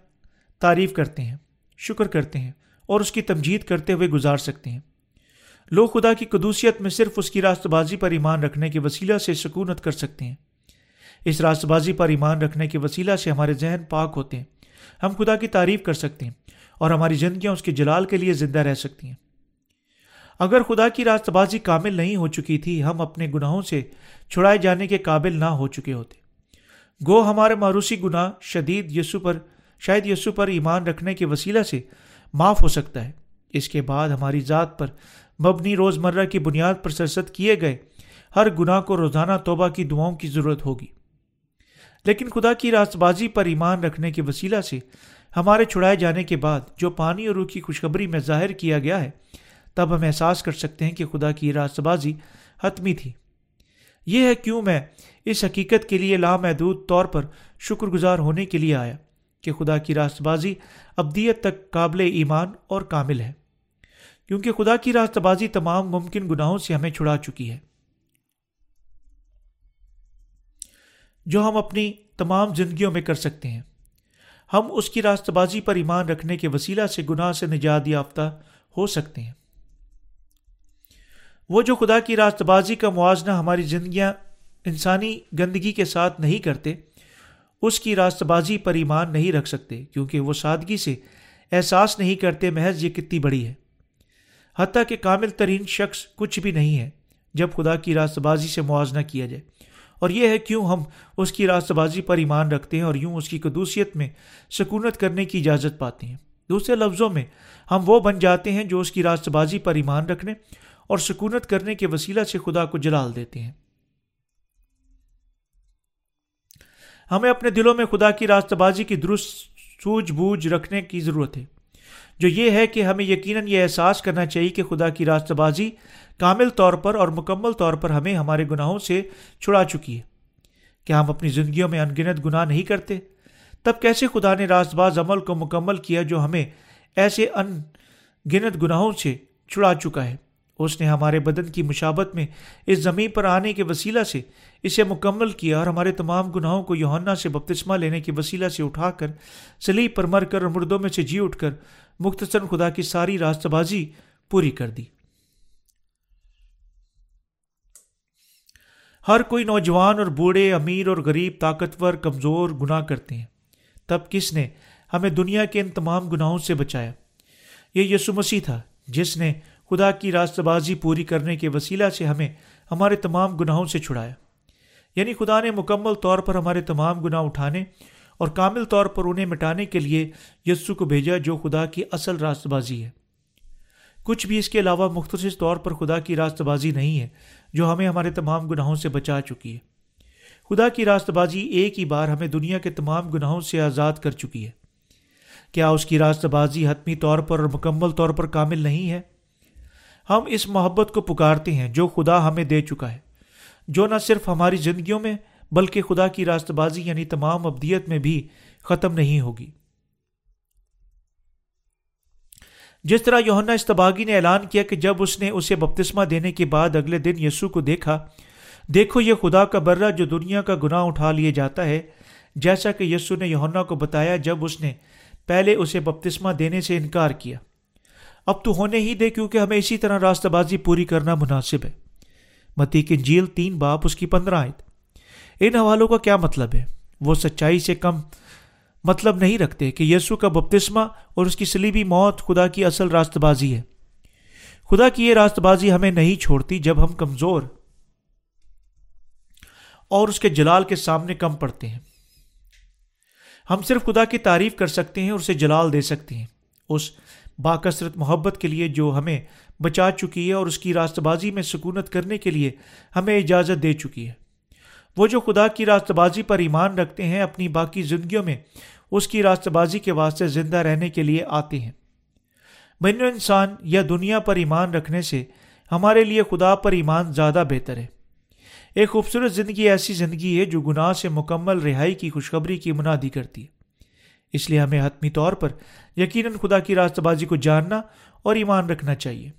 تعریف کرتے ہیں، شکر کرتے ہیں۔ اور اس کی تمجید کرتے ہوئے گزار سکتے ہیں۔ لوگ خدا کی قدوسیت میں صرف اس کی راست بازی پر ایمان رکھنے کے وسیلہ سے سکونت کر سکتے ہیں۔ اس راست بازی پر ایمان رکھنے کے وسیلہ سے ہمارے ذہن پاک ہوتے ہیں۔ ہم خدا کی تعریف کر سکتے ہیں اور ہماری زندگیاں اس کے جلال کے لیے زندہ رہ سکتی ہیں۔ اگر خدا کی راست بازی کامل نہیں ہو چکی تھی، ہم اپنے گناہوں سے چھڑائے جانے کے قابل نہ ہو چکے ہوتے۔ گو ہمارے ماروسی گناہ شدید یسو پر، شاید یسو پر ایمان رکھنے کے وسیلہ سے معاف ہو سکتا ہے۔ اس کے بعد ہماری ذات پر مبنی روز مرہ کی بنیاد پر سرست کیے گئے ہر گناہ کو روزانہ توبہ کی دعاؤں کی ضرورت ہوگی۔ لیکن خدا کی راست بازی پر ایمان رکھنے کے وسیلہ سے ہمارے چھڑائے جانے کے بعد جو پانی اور روح کی خوشخبری میں ظاہر کیا گیا ہے، تب ہم احساس کر سکتے ہیں کہ خدا کی راست بازی حتمی تھی۔ یہ ہے کیوں میں اس حقیقت کے لیے لامحدود طور پر شکر گزار ہونے کے لیے آیا۔ کہ خدا کی راست بازی ابدیت تک قابل ایمان اور کامل ہے، کیونکہ خدا کی راست بازی تمام ممکن گناہوں سے ہمیں چھڑا چکی ہے۔ جو ہم اپنی تمام زندگیوں میں کر سکتے ہیں۔ ہم اس کی راست بازی پر ایمان رکھنے کے وسیلہ سے گناہ سے نجات یافتہ ہو سکتے ہیں۔ وہ جو خدا کی راست بازی کا موازنہ ہماری زندگیاں انسانی گندگی کے ساتھ نہیں کرتے اس کی راست بازی پر ایمان نہیں رکھ سکتے، کیونکہ وہ سادگی سے احساس نہیں کرتے محض یہ کتنی بڑی ہے۔ حتیٰ کہ کامل ترین شخص کچھ بھی نہیں ہے، جب خدا کی راست بازی سے موازنہ کیا جائے۔ اور یہ ہے کیوں ہم اس کی راست بازی پر ایمان رکھتے ہیں اور یوں اس کی قدوسیت میں سکونت کرنے کی اجازت پاتے ہیں۔ دوسرے لفظوں میں، ہم وہ بن جاتے ہیں جو اس کی راست بازی پر ایمان رکھنے اور سکونت کرنے کے وسیلہ سے خدا کو جلال دیتے ہیں۔ ہمیں اپنے دلوں میں خدا کی راست بازی کی درست سوجھ بوجھ رکھنے کی ضرورت ہے۔ جو یہ ہے کہ ہمیں یقیناً یہ احساس کرنا چاہیے کہ خدا کی راست بازی کامل طور پر اور مکمل طور پر ہمیں ہمارے گناہوں سے چھڑا چکی ہے۔ کیا ہم اپنی زندگیوں میں انگنت گناہ نہیں کرتے؟ تب کیسے خدا نے راست باز عمل کو مکمل کیا جو ہمیں ایسے ان گنت گناہوں سے چھڑا چکا ہے؟ اس نے ہمارے بدن کی مشابت میں اس زمین پر آنے کے وسیلہ سے اسے مکمل کیا اور ہمارے تمام گناہوں کو یوہنا سے بپتسمہ لینے کے وسیلہ سے اٹھا کر سلیب پر مر کر اور مردوں میں سے جی اٹھ کر مختصر خدا کی ساری راست بازی پوری کر دی۔ ہر کوئی نوجوان اور بوڑھے، امیر اور غریب، طاقتور، کمزور، گناہ کرتے ہیں۔ تب کس نے ہمیں دنیا کے ان تمام گناہوں سے بچایا؟ یہ یسو مسیح تھا، جس نے خدا کی راست بازی پوری کرنے کے وسیلہ سے ہمیں ہمارے تمام گناہوں سے چھڑایا۔ یعنی خدا نے مکمل طور پر ہمارے تمام گناہ اٹھانے اور کامل طور پر انہیں مٹانے کے لیے یسو کو بھیجا جو خدا کی اصل راست بازی ہے۔ کچھ بھی اس کے علاوہ مختصر طور پر خدا کی راست بازی نہیں ہے جو ہمیں ہمارے تمام گناہوں سے بچا چکی ہے۔ خدا کی راست بازی ایک ہی بار ہمیں دنیا کے تمام گناہوں سے آزاد کر چکی ہے۔ کیا اس کی راست بازی حتمی طور پر اور مکمل طور پر کامل نہیں ہے؟ ہم اس محبت کو پکارتے ہیں جو خدا ہمیں دے چکا ہے۔ جو نہ صرف ہماری زندگیوں میں، بلکہ خدا کی راست بازی یعنی تمام ابدیت میں بھی ختم نہیں ہوگی۔ جس طرح یوہنا استباغی نے اعلان کیا کہ جب اس نے اسے بپتسمہ دینے کے بعد اگلے دن یسو کو دیکھا، دیکھو یہ خدا کا برہ جو دنیا کا گناہ اٹھا لیا جاتا ہے۔ جیسا کہ یسو نے یوہنا کو بتایا جب اس نے پہلے اسے بپتسمہ دینے سے انکار کیا۔ اب تو ہونے ہی دے کیونکہ ہمیں اسی طرح راستہ بازی پوری کرنا مناسب ہے۔ متی کی جیل تین باپ اس کی پندرہ آئے ان حوالوں کا کیا مطلب ہے؟ وہ سچائی سے کم مطلب نہیں رکھتے کہ یسو کا بپتسمہ اور اس کی سلیبی موت خدا کی اصل راست بازی ہے۔ خدا کی یہ راست بازی ہمیں نہیں چھوڑتی جب ہم کمزور اور اس کے جلال کے سامنے کم پڑتے ہیں۔ ہم صرف خدا کی تعریف کر سکتے ہیں اور اسے جلال دے سکتے ہیں۔ اس باکثرت محبت کے لیے جو ہمیں بچا چکی ہے اور اس کی راست بازی میں سکونت کرنے کے لیے ہمیں اجازت دے چکی ہے۔ وہ جو خدا کی راست بازی پر ایمان رکھتے ہیں، اپنی باقی زندگیوں میں اس کی راست بازی کے واسطے زندہ رہنے کے لیے آتے ہیں۔ بین انسان یا دنیا پر ایمان رکھنے سے ہمارے لیے خدا پر ایمان زیادہ بہتر ہے۔ ایک خوبصورت زندگی ایسی زندگی ہے جو گناہ سے مکمل رہائی کی خوشخبری کی منادی کرتی ہے۔ اس لیے ہمیں حتمی طور پر یقیناً خدا کی راست بازی کو جاننا اور ایمان رکھنا چاہیے۔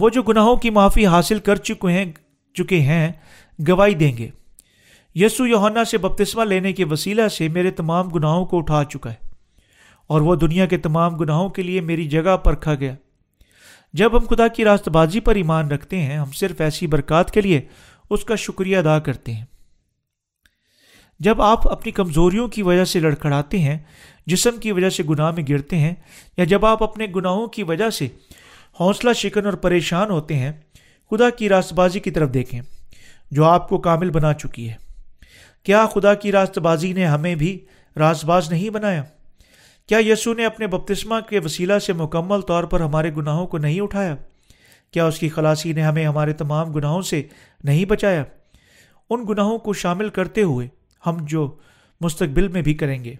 وہ جو گناہوں کی معافی حاصل کر چکے ہیں چکے ہیں، گواہی دیں گے۔ یسو یوہنا سے بپتسمہ لینے کے وسیلہ سے میرے تمام گناہوں کو اٹھا چکا ہے اور وہ دنیا کے تمام گناہوں کے لیے میری جگہ پر کھا گیا۔ جب ہم خدا کی راست بازی پر ایمان رکھتے ہیں، ہم صرف ایسی برکات کے لیے اس کا شکریہ ادا کرتے ہیں۔ جب آپ اپنی کمزوریوں کی وجہ سے لڑکھڑاتے ہیں، جسم کی وجہ سے گناہ میں گرتے ہیں، یا جب آپ اپنے گناہوں کی وجہ سے حوصلہ، شکن اور پریشان ہوتے ہیں، خدا کی راست بازی کی طرف دیکھیں، جو آپ کو کامل بنا چکی ہے۔ کیا خدا کی راست بازی نے ہمیں بھی راست باز نہیں بنایا؟ کیا یسو نے اپنے بپتسمہ کے وسیلہ سے مکمل طور پر ہمارے گناہوں کو نہیں اٹھایا؟ کیا اس کی خلاصی نے ہمیں ہمارے تمام گناہوں سے نہیں بچایا؟ ان گناہوں کو شامل کرتے ہوئے ہم جو مستقبل میں بھی کریں گے۔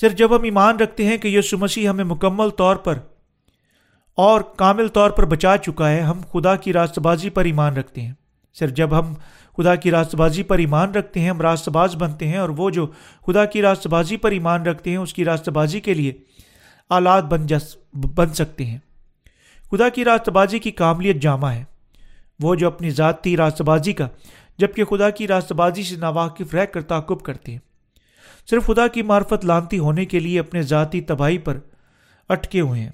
صرف جب ہم ایمان رکھتے ہیں کہ یسو مسیح ہمیں مکمل طور پر اور کامل طور پر بچا چکا ہے، ہم خدا کی راست بازی پر ایمان رکھتے ہیں۔ صرف جب ہم خدا کی راست بازی پر ایمان رکھتے ہیں، ہم راست باز بنتے ہیں اور وہ جو خدا کی راست بازی پر ایمان رکھتے ہیں، اس کی راست بازی کے لیے آلات بن جس بن سکتے ہیں۔ خدا کی راست بازی کی کاملیت جامع ہے۔ وہ جو اپنی ذاتی راست بازی کا، جبکہ خدا کی راست بازی سے ناواقف رہ کر تعقب کرتے ہیں۔ صرف خدا کی معرفت لانتی ہونے کے لیے اپنے ذاتی تباہی پر اٹکے ہوئے ہیں۔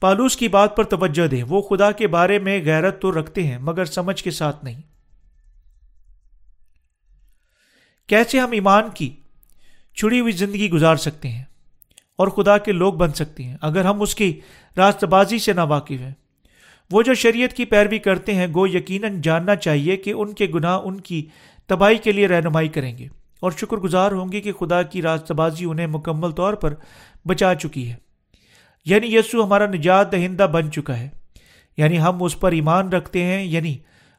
پالوس کی بات پر توجہ دیں۔ وہ خدا کے بارے میں غیرت تو رکھتے ہیں، مگر سمجھ کے ساتھ نہیں۔ کیسے ہم ایمان کی چھڑی ہوئی زندگی گزار سکتے ہیں اور خدا کے لوگ بن سکتے ہیں، اگر ہم اس کی راست بازی سے نہ واقف ہیں؟ وہ جو شریعت کی پیروی کرتے ہیں، گو یقیناً جاننا چاہیے کہ ان کے گناہ ان کی تباہی کے لیے رہنمائی کریں گے اور شکر گزار ہوں گے کہ خدا کی راست بازی انہیں مکمل طور پر بچا چکی ہے۔ یعنی یسو ہمارا نجات دہندہ بن چکا ہے۔ یعنی ہم اس پر ایمان رکھتے ہیں یعنی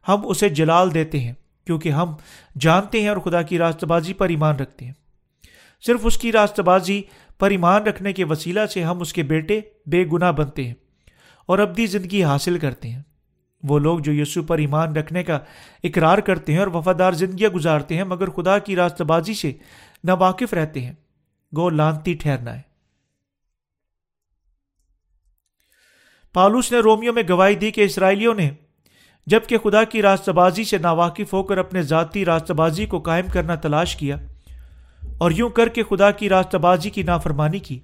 ہم اسے جلال دیتے ہیں، کیونکہ ہم جانتے ہیں اور خدا کی راست بازی پر ایمان رکھتے ہیں۔ صرف اس کی راست بازی پر ایمان رکھنے کے وسیلہ سے ہم اس کے بیٹے بے گناہ بنتے ہیں۔ اور ابدی زندگی حاصل کرتے ہیں۔ وہ لوگ جو یسو پر ایمان رکھنے کا اقرار کرتے ہیں اور وفادار زندگیاں گزارتے ہیں، مگر خدا کی راست بازی سے ناواقف رہتے ہیں۔ گو لانتی ٹھہرنا ہے۔ پالوس نے رومیو میں گواہی دی کہ اسرائیلیوں نے جبکہ خدا کی راست بازی سے ناواقف ہو کر اپنے ذاتی راست بازی کو قائم کرنا تلاش کیا اور یوں کر کے خدا کی راست بازی کی نافرمانی کی۔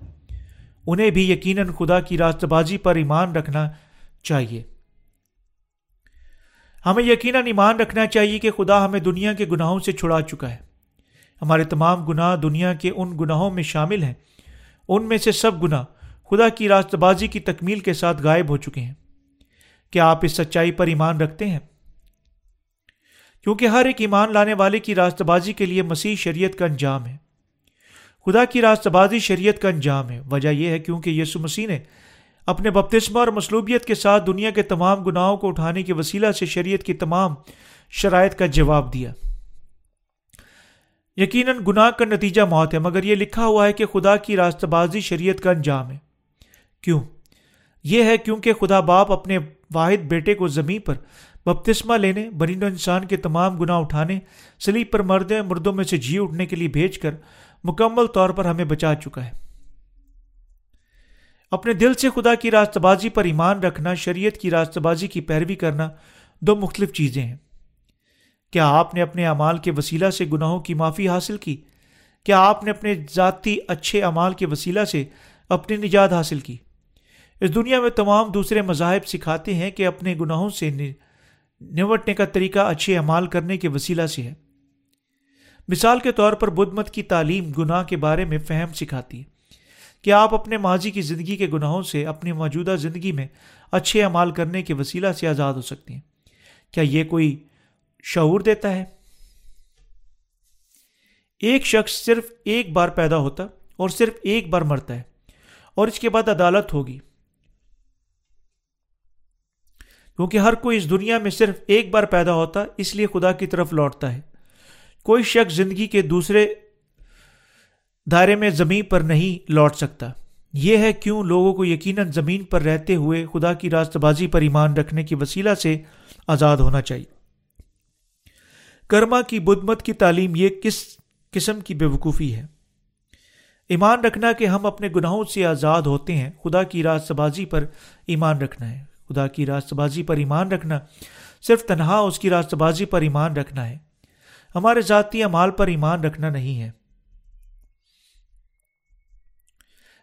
انہیں بھی یقیناً خدا کی راست بازی پر ایمان رکھنا چاہیے۔ ہمیں یقیناً ایمان رکھنا چاہیے کہ خدا ہمیں دنیا کے گناہوں سے چھڑا چکا ہے۔ ہمارے تمام گناہ دنیا کے ان گناہوں میں شامل ہیں۔ ان میں سے سب گناہ خدا کی راست بازی کی تکمیل کے ساتھ غائب ہو چکے ہیں۔ کیا آپ اس سچائی پر ایمان رکھتے ہیں؟ کیونکہ ہر ایک ایمان لانے والے کی راست بازی کے لیے مسیح شریعت کا انجام ہے۔ خدا کی راست بازی شریعت کا انجام ہے۔ وجہ یہ ہے کیونکہ یسو مسیح نے اپنے بپتسمہ اور مصلوبیت کے ساتھ دنیا کے تمام گناہوں کو اٹھانے کے وسیلہ سے شریعت کی تمام شرائط کا جواب دیا۔ یقیناً گناہ کا نتیجہ موت ہے، مگر یہ لکھا ہوا ہے کہ خدا کی راست بازی شریعت کا انجام ہے۔ کیوں؟ یہ ہے کیونکہ خدا باپ اپنے واحد بیٹے کو زمین پر بپتسمہ لینے برین و انسان کے تمام گناہ اٹھانے، سلیب پر مردے مردوں میں سے جی اٹھنے کے لیے بھیج کر مکمل طور پر ہمیں بچا چکا ہے۔ اپنے دل سے خدا کی راست بازی پر ایمان رکھنا، شریعت کی راست بازی کی پیروی کرنا دو مختلف چیزیں ہیں۔ کیا آپ نے اپنے اعمال کے وسیلہ سے گناہوں کی معافی حاصل کی؟ کیا آپ نے اپنے ذاتی اچھے اعمال کے وسیلہ سے اپنی نجات حاصل کی؟ اس دنیا میں تمام دوسرے مذاہب سکھاتے ہیں کہ اپنے گناہوں سے نمٹنے کا طریقہ اچھے اعمال کرنے کے وسیلہ سے ہے۔ مثال کے طور پر بدھ مت کی تعلیم گناہ کے بارے میں فہم سکھاتی ہے کہ آپ اپنے ماضی کی زندگی کے گناہوں سے اپنی موجودہ زندگی میں اچھے اعمال کرنے کے وسیلہ سے آزاد ہو سکتی ہیں۔ کیا یہ کوئی شعور دیتا ہے؟ ایک شخص صرف ایک بار پیدا ہوتا اور صرف ایک بار مرتا ہے اور اس کے بعد عدالت ہوگی۔ کیونکہ ہر کوئی اس دنیا میں صرف ایک بار پیدا ہوتا اس لیے خدا کی طرف لوٹتا ہے۔ کوئی شخص زندگی کے دوسرے دائرے میں زمین پر نہیں لوٹ سکتا۔ یہ ہے کیوں لوگوں کو یقیناً زمین پر رہتے ہوئے خدا کی راست بازی پر ایمان رکھنے کی وسیلہ سے آزاد ہونا چاہیے۔ کرما کی بدھ مت کی تعلیم یہ کس قسم کی بے وقوفی ہے؟ ایمان رکھنا کہ ہم اپنے گناہوں سے آزاد ہوتے ہیں، خدا کی راست بازی پر ایمان رکھنا ہے۔ خدا کی راست بازی پر ایمان رکھنا صرف تنہا، اس کی راست بازی پر ایمان رکھنا ہے۔ ہمارے ذاتی امال پر ایمان رکھنا نہیں ہے۔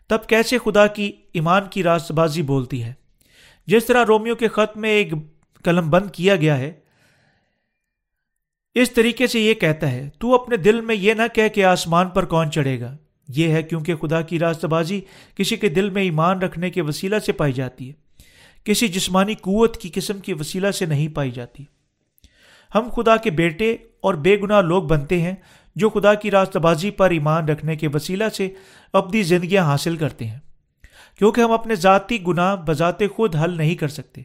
تب کیسے خدا کی ایمان کی راست بازی بولتی ہے؟ جس طرح رومیو کے خط میں ایک قلم بند کیا گیا ہے، اس طریقے سے یہ کہتا ہے، تو اپنے دل میں یہ نہ کہ کہ آسمان پر کون چڑھے گا۔ یہ ہے کیونکہ خدا کی راست بازی کسی کے دل میں ایمان رکھنے کے وسیلہ سے پائی جاتی ہے۔ کسی جسمانی قوت کی قسم کے وسیلہ سے نہیں پائی جاتی۔ ہم خدا کے بیٹے اور بے گناہ لوگ بنتے ہیں جو خدا کی راست بازی پر ایمان رکھنے کے وسیلہ سے اپنی زندگیاں حاصل کرتے ہیں۔ کیونکہ ہم اپنے ذاتی گناہ بذات خود حل نہیں کر سکتے۔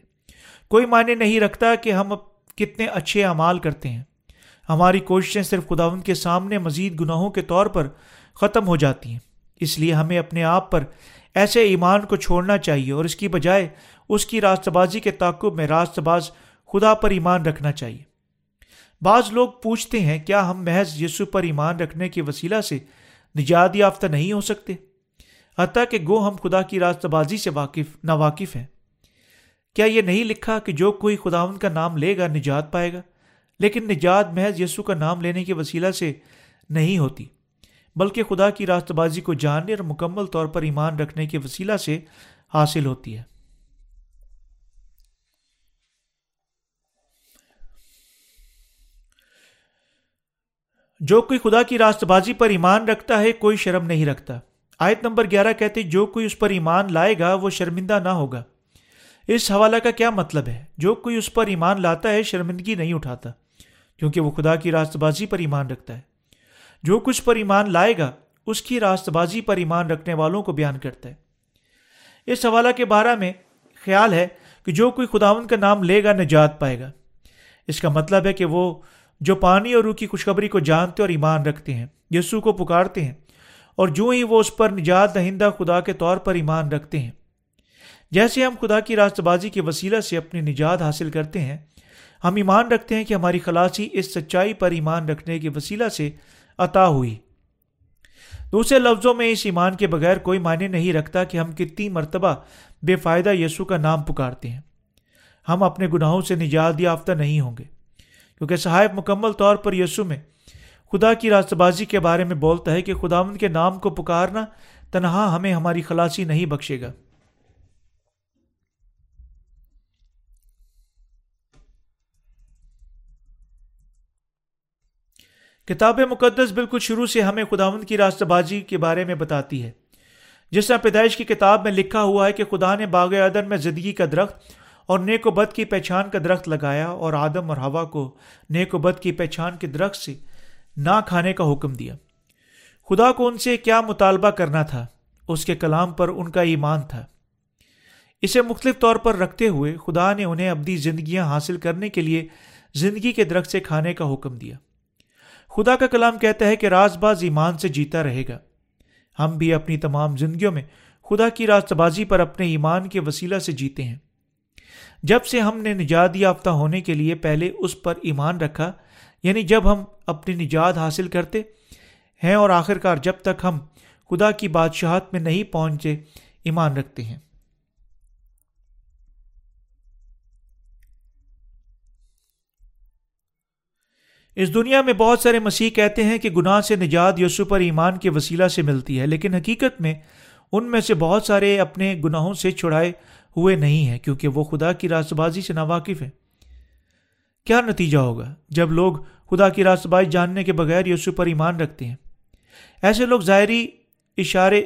کوئی معنی نہیں رکھتا کہ ہم کتنے اچھے اعمال کرتے ہیں۔ ہماری کوششیں صرف خدا ان کے سامنے مزید گناہوں کے طور پر ختم ہو جاتی ہیں۔ اس لیے ہمیں اپنے آپ پر ایسے ایمان کو چھوڑنا چاہیے اور اس کی بجائے اس کی راست بازی کے تعقب میں راست باز خدا پر ایمان رکھنا چاہیے۔ بعض لوگ پوچھتے ہیں، کیا ہم محض یسو پر ایمان رکھنے کے وسیلہ سے نجات یافتہ نہیں ہو سکتے؟ حتیٰ کہ گو ہم خدا کی راست بازی سے واقف نا واقف ہیں۔ کیا یہ نہیں لکھا کہ جو کوئی خدا ان کا نام لے گا نجات پائے گا؟ لیکن نجات محض یسو کا نام لینے کے وسیلہ سے نہیں ہوتی، بلکہ خدا کی راست بازی کو جاننے اور مکمل طور پر ایمان رکھنے کے وسیلہ سے حاصل ہوتی ہے۔ جو کوئی خدا کی راست بازی پر ایمان رکھتا ہے، کوئی شرم نہیں رکھتا۔ آیت نمبر گیارہ کہتے، جو کوئی اس پر ایمان لائے گا، وہ شرمندہ نہ ہوگا۔ اس حوالہ کا کیا مطلب ہے؟ جو کوئی اس پر ایمان لاتا ہے، شرمندگی نہیں اٹھاتا، کیونکہ وہ خدا کی راست بازی پر ایمان رکھتا ہے۔ جو کچھ پر ایمان لائے گا، اس کی راست بازی پر ایمان رکھنے والوں کو بیان کرتا ہے۔ اس حوالہ کے بارے میں خیال ہے کہ جو کوئی خداون کا نام لے گا، نجات پائے گا۔ اس کا مطلب ہے کہ وہ جو پانی اور روح کی خوشخبری کو جانتے اور ایمان رکھتے ہیں یسو کو پکارتے ہیں، اور جو ہی وہ اس پر نجات دہندہ خدا کے طور پر ایمان رکھتے ہیں۔ جیسے ہم خدا کی راست بازی کے وسیلہ سے اپنی نجات حاصل کرتے ہیں، ہم ایمان رکھتے ہیں کہ ہماری خلاصی اس سچائی پر ایمان رکھنے کے وسیلہ سے عطا ہوئی۔ دوسرے لفظوں میں اس ایمان کے بغیر کوئی معنی نہیں رکھتا کہ ہم کتنی مرتبہ بے فائدہ یسو کا نام پکارتے ہیں۔ ہم اپنے گناہوں سے نجات یافتہ نہیں ہوں گے۔ کیونکہ صاحب مکمل طور پر یسو میں خدا کی راست بازی کے بارے میں بولتا ہے کہ خدا کے نام کو پکارنا تنہا ہمیں ہماری خلاصی نہیں بخشے گا۔ کتاب مقدس بالکل شروع سے ہمیں خداوند کی راستہ بازی کے بارے میں بتاتی ہے۔ جس طرح پیدائش کی کتاب میں لکھا ہوا ہے کہ خدا نے باغ ادن میں زندگی کا درخت اور نیک و بد کی پہچان کا درخت لگایا اور آدم اور ہوا کو نیک و بد کی پہچان کے درخت سے نہ کھانے کا حکم دیا۔ خدا کو ان سے کیا مطالبہ کرنا تھا؟ اس کے کلام پر ان کا ایمان تھا۔ اسے مختلف طور پر رکھتے ہوئے خدا نے انہیں ابدی زندگیاں حاصل کرنے کے لیے زندگی کے درخت سے کھانے کا حکم دیا۔ خدا کا کلام کہتا ہے کہ راز باز ایمان سے جیتا رہے گا۔ ہم بھی اپنی تمام زندگیوں میں خدا کی راست بازی پر اپنے ایمان کے وسیلہ سے جیتے ہیں۔ جب سے ہم نے نجات یافتہ ہونے کے لیے پہلے اس پر ایمان رکھا یعنی جب ہم اپنی نجات حاصل کرتے ہیں اور آخر کار جب تک ہم خدا کی بادشاہت میں نہیں پہنچے، ایمان رکھتے ہیں۔ اس دنیا میں بہت سارے مسیح کہتے ہیں کہ گناہ سے نجات یسو پر ایمان کے وسیلہ سے ملتی ہے، لیکن حقیقت میں ان میں سے بہت سارے اپنے گناہوں سے چھڑائے ہوئے نہیں ہیں کیونکہ وہ خدا کی راست بازی سے ناواقف ہیں۔ کیا نتیجہ ہوگا جب لوگ خدا کی راست بازی جاننے کے بغیر یسو پر ایمان رکھتے ہیں؟ ایسے لوگ ظاہری اشارے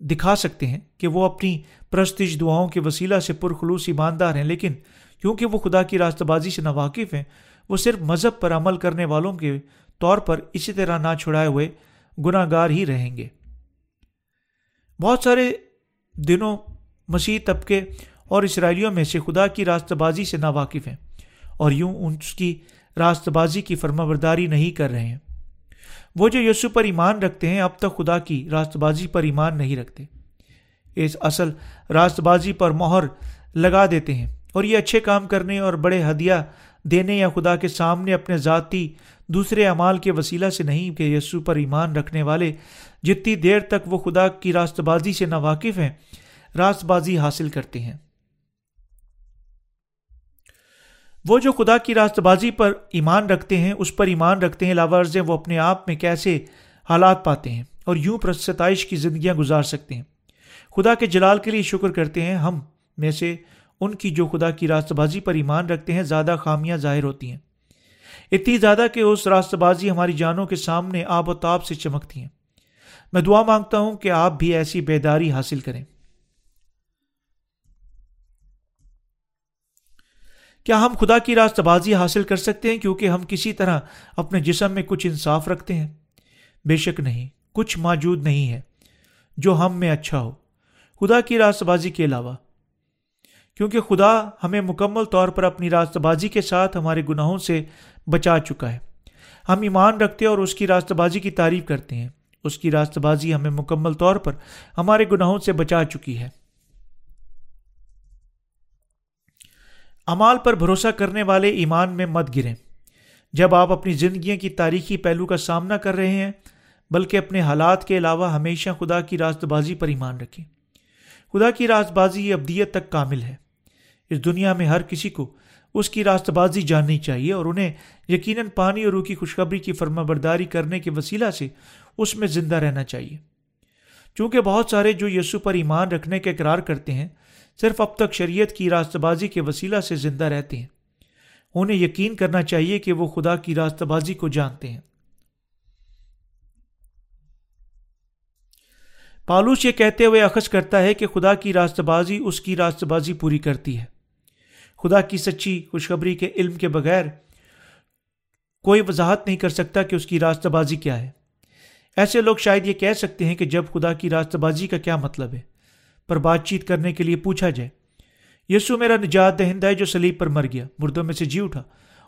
دکھا سکتے ہیں کہ وہ اپنی پرستش دعاؤں کے وسیلہ سے پرخلوص ایماندار ہیں، لیکن کیونکہ وہ خدا کی راست بازی سے ناواقف ہیں، وہ صرف مذہب پر عمل کرنے والوں کے طور پر اسی طرح نہ چھڑائے ہوئے گناہ گار ہی رہیں گے۔ بہت سارے دنوں مسیح طبقے اور اسرائیلیوں میں سے خدا کی راست بازی سے ناواقف ہیں اور یوں اس کی راست بازی کی فرما برداری نہیں کر رہے ہیں۔ وہ جو یسو پر ایمان رکھتے ہیں، اب تک خدا کی راست بازی پر ایمان نہیں رکھتے۔ اس اصل راست بازی پر مہر لگا دیتے ہیں اور یہ اچھے کام کرنے اور بڑے ہدیہ دینے یا خدا کے سامنے اپنے ذاتی دوسرے اعمال کے وسیلہ سے نہیں کہ یسو پر ایمان رکھنے والے جتنی دیر تک وہ خدا کی راست بازی سے ناواقف ہیں راست بازی حاصل کرتے ہیں۔ وہ جو خدا کی راست بازی پر ایمان رکھتے ہیں، اس پر ایمان رکھتے ہیں لاورز وہ اپنے آپ میں کیسے حالات پاتے ہیں اور یوں ستائش کی زندگیاں گزار سکتے ہیں۔ خدا کے جلال کے لیے شکر کرتے ہیں، ہم میں سے ان کی جو خدا کی راست بازی پر ایمان رکھتے ہیں، زیادہ خامیاں ظاہر ہوتی ہیں۔ اتنی زیادہ کہ اس راست بازی ہماری جانوں کے سامنے آب و تاب سے چمکتی ہیں۔ میں دعا مانگتا ہوں کہ آپ بھی ایسی بیداری حاصل کریں۔ کیا ہم خدا کی راست بازی حاصل کر سکتے ہیں کیونکہ ہم کسی طرح اپنے جسم میں کچھ انصاف رکھتے ہیں؟ بے شک نہیں، کچھ موجود نہیں ہے جو ہم میں اچھا ہو۔ خدا کی راست بازی کے علاوہ، کیونکہ خدا ہمیں مکمل طور پر اپنی راست بازی کے ساتھ ہمارے گناہوں سے بچا چکا ہے۔ ہم ایمان رکھتے اور اس کی راست بازی کی تعریف کرتے ہیں۔ اس کی راست بازی ہمیں مکمل طور پر ہمارے گناہوں سے بچا چکی ہے۔ امال پر بھروسہ کرنے والے ایمان میں مت گریں۔ جب آپ اپنی زندگیوں کی تاریخی پہلو کا سامنا کر رہے ہیں، بلکہ اپنے حالات کے علاوہ ہمیشہ خدا کی راست بازی پر ایمان رکھیں۔ خدا کی راست بازی ابدیت تک کامل ہے۔ اس دنیا میں ہر کسی کو اس کی راست بازی جاننی چاہیے اور انہیں یقیناً پانی اور روح کی خوشخبری کی فرما برداری کرنے کے وسیلہ سے اس میں زندہ رہنا چاہیے۔ چونکہ بہت سارے جو یسو پر ایمان رکھنے کا اقرار کرتے ہیں صرف اب تک شریعت کی راست بازی کے وسیلہ سے زندہ رہتے ہیں۔ انہیں یقین کرنا چاہیے کہ وہ خدا کی راست بازی کو جانتے ہیں۔ پالوس یہ کہتے ہوئے اخذ کرتا ہے کہ خدا کی راست بازی اس کی راست بازی پوری کرتی ہے۔ خدا کی سچی خوشخبری کے علم کے بغیر کوئی وضاحت نہیں کر سکتا کہ اس کی راست بازی کیا ہے۔ ایسے لوگ شاید یہ کہہ سکتے ہیں کہ جب خدا کی راست بازی کا کیا مطلب ہے۔ پر بات چیت کرنے کے لیے پوچھا جائے۔ یسو میرا نجات دہندہ ہے جو سلیب پر مر گیا، مردوں میں سے جی اٹھا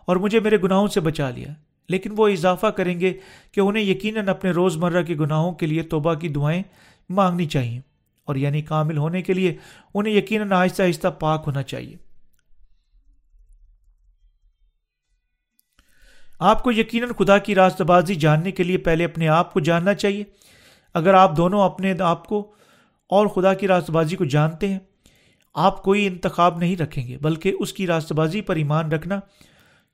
اور مجھے میرے گناہوں سے بچا لیا۔ لیکن وہ اضافہ کریں گے کہ انہیں یقیناً اپنے روز مرہ کے گناہوں کے لیے توبہ کی دعائیں مانگنی چاہیے اور یعنی کامل ہونے کے لیے انہیں یقیناً آہستہ آہستہ پاک ہونا چاہیے۔ آپ کو یقیناً خدا کی راست بازی جاننے کے لیے پہلے اپنے آپ کو جاننا چاہیے۔ اگر آپ دونوں اپنے آپ کو اور خدا کی راست بازی کو جانتے ہیں۔ آپ کوئی انتخاب نہیں رکھیں گے، بلکہ اس کی راست بازی پر ایمان رکھنا۔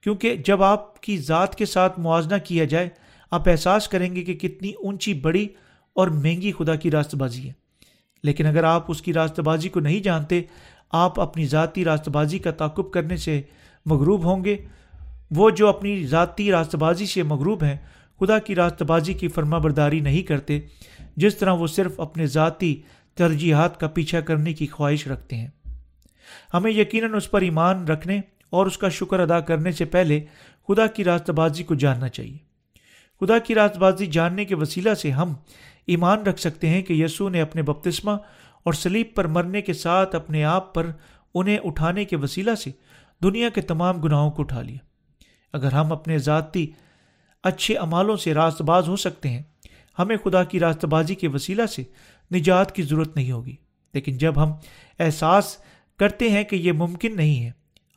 کیونکہ جب آپ کی ذات کے ساتھ موازنہ کیا جائے، آپ احساس کریں گے کہ کتنی اونچی، بڑی اور مہنگی خدا کی راست بازی ہے۔ لیکن اگر آپ اس کی راست بازی کو نہیں جانتے، آپ اپنی ذاتی راست بازی کا تعقب کرنے سے مغروب ہوں گے۔ وہ جو اپنی ذاتی راست بازی سے مغروب ہیں، خدا کی راست بازی کی فرما برداری نہیں کرتے، جس طرح وہ صرف اپنے ذاتی ترجیحات کا پیچھا کرنے کی خواہش رکھتے ہیں۔ ہمیں یقیناً اس پر ایمان رکھنے اور اس کا شکر ادا کرنے سے پہلے خدا کی راست بازی کو جاننا چاہیے۔ خدا کی راست بازی جاننے کے وسیلہ سے ہم ایمان رکھ سکتے ہیں کہ یسوع نے اپنے بپتسمہ اور سلیب پر مرنے کے ساتھ اپنے آپ پر انہیں اٹھانے کے وسیلہ سے دنیا کے تمام گناہوں کو اٹھا لیا۔ اگر ہم اپنے ذاتی اچھے امالوں سے راست باز ہو سکتے ہیں، ہمیں خدا کی راست بازی کے وسیلہ سے نجات کی ضرورت نہیں ہوگی۔ لیکن جب ہم احساس کرتے ہیں کہ یہ ممکن نہیں ہے،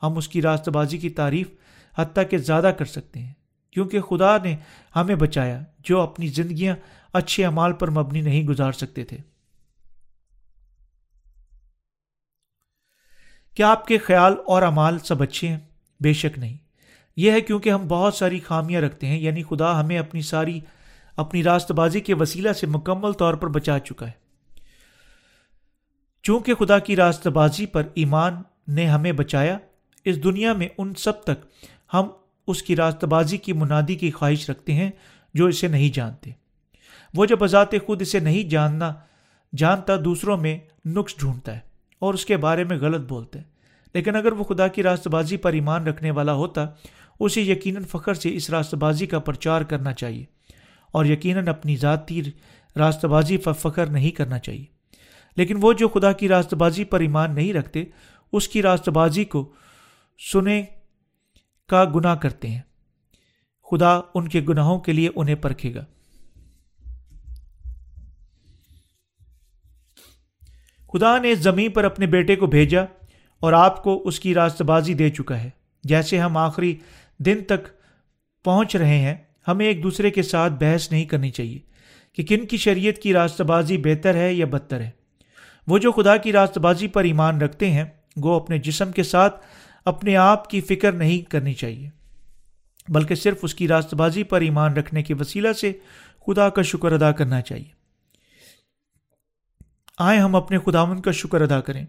ہم اس کی راست بازی کی تعریف حتیٰ کہ زیادہ کر سکتے ہیں۔ کیونکہ خدا نے ہمیں بچایا، جو اپنی زندگیاں اچھے امال پر مبنی نہیں گزار سکتے تھے۔ کیا آپ کے خیال اور امال سب اچھے ہیں؟ بے شک نہیں۔ یہ ہے کیونکہ ہم بہت ساری خامیاں رکھتے ہیں یعنی خدا ہمیں اپنی ساری، اپنی راست بازی کے وسیلہ سے مکمل طور پر بچا چکا ہے۔ چونکہ خدا کی راست بازی پر ایمان نے ہمیں بچایا، اس دنیا میں ان سب تک ہم اس کی راست بازی کی منادی کی خواہش رکھتے ہیں جو اسے نہیں جانتے۔ وہ جو بذات خود اسے نہیں جاننا، جانتا دوسروں میں نقص ڈھونڈتا ہے اور اس کے بارے میں غلط بولتا ہے۔ لیکن اگر وہ خدا کی راست بازی پر ایمان رکھنے والا ہوتا، اسے یقیناً فخر سے اس راست بازی کا پرچار کرنا چاہیے اور یقیناً اپنی ذاتی راست بازی پر فخر نہیں کرنا چاہیے۔ لیکن وہ جو خدا کی راست بازی پر ایمان نہیں رکھتے، اس کی راست بازی کو سنے کا گناہ کرتے ہیں۔ خدا ان کے گناہوں کے لیے انہیں پرکھے گا۔ خدا نے زمین پر اپنے بیٹے کو بھیجا اور آپ کو اس کی راست بازی دے چکا ہے۔ جیسے ہم آخری دن تک پہنچ رہے ہیں، ہمیں ایک دوسرے کے ساتھ بحث نہیں کرنی چاہیے کہ کن کی شریعت کی راست بازی بہتر ہے یا بدتر ہے۔ وہ جو خدا کی راست بازی پر ایمان رکھتے ہیں، وہ اپنے جسم کے ساتھ اپنے آپ کی فکر نہیں کرنی چاہیے، بلکہ صرف اس کی راست بازی پر ایمان رکھنے کے وسیلہ سے خدا کا شکر ادا کرنا چاہیے۔ آئے ہم اپنے خداون کا شکر ادا کریں،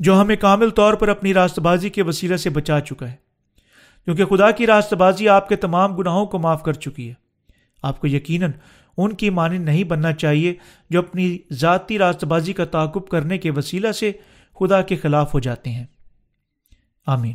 جو ہمیں کامل طور پر اپنی راست بازی کے وسیلہ سے بچا چکا ہے۔ کیونکہ خدا کی راست بازی آپ کے تمام گناہوں کو معاف کر چکی ہے۔ آپ کو یقیناً ان کی مانند نہیں بننا چاہیے جو اپنی ذاتی راست بازی کا تعاقب کرنے کے وسیلہ سے خدا کے خلاف ہو جاتے ہیں۔ آمین۔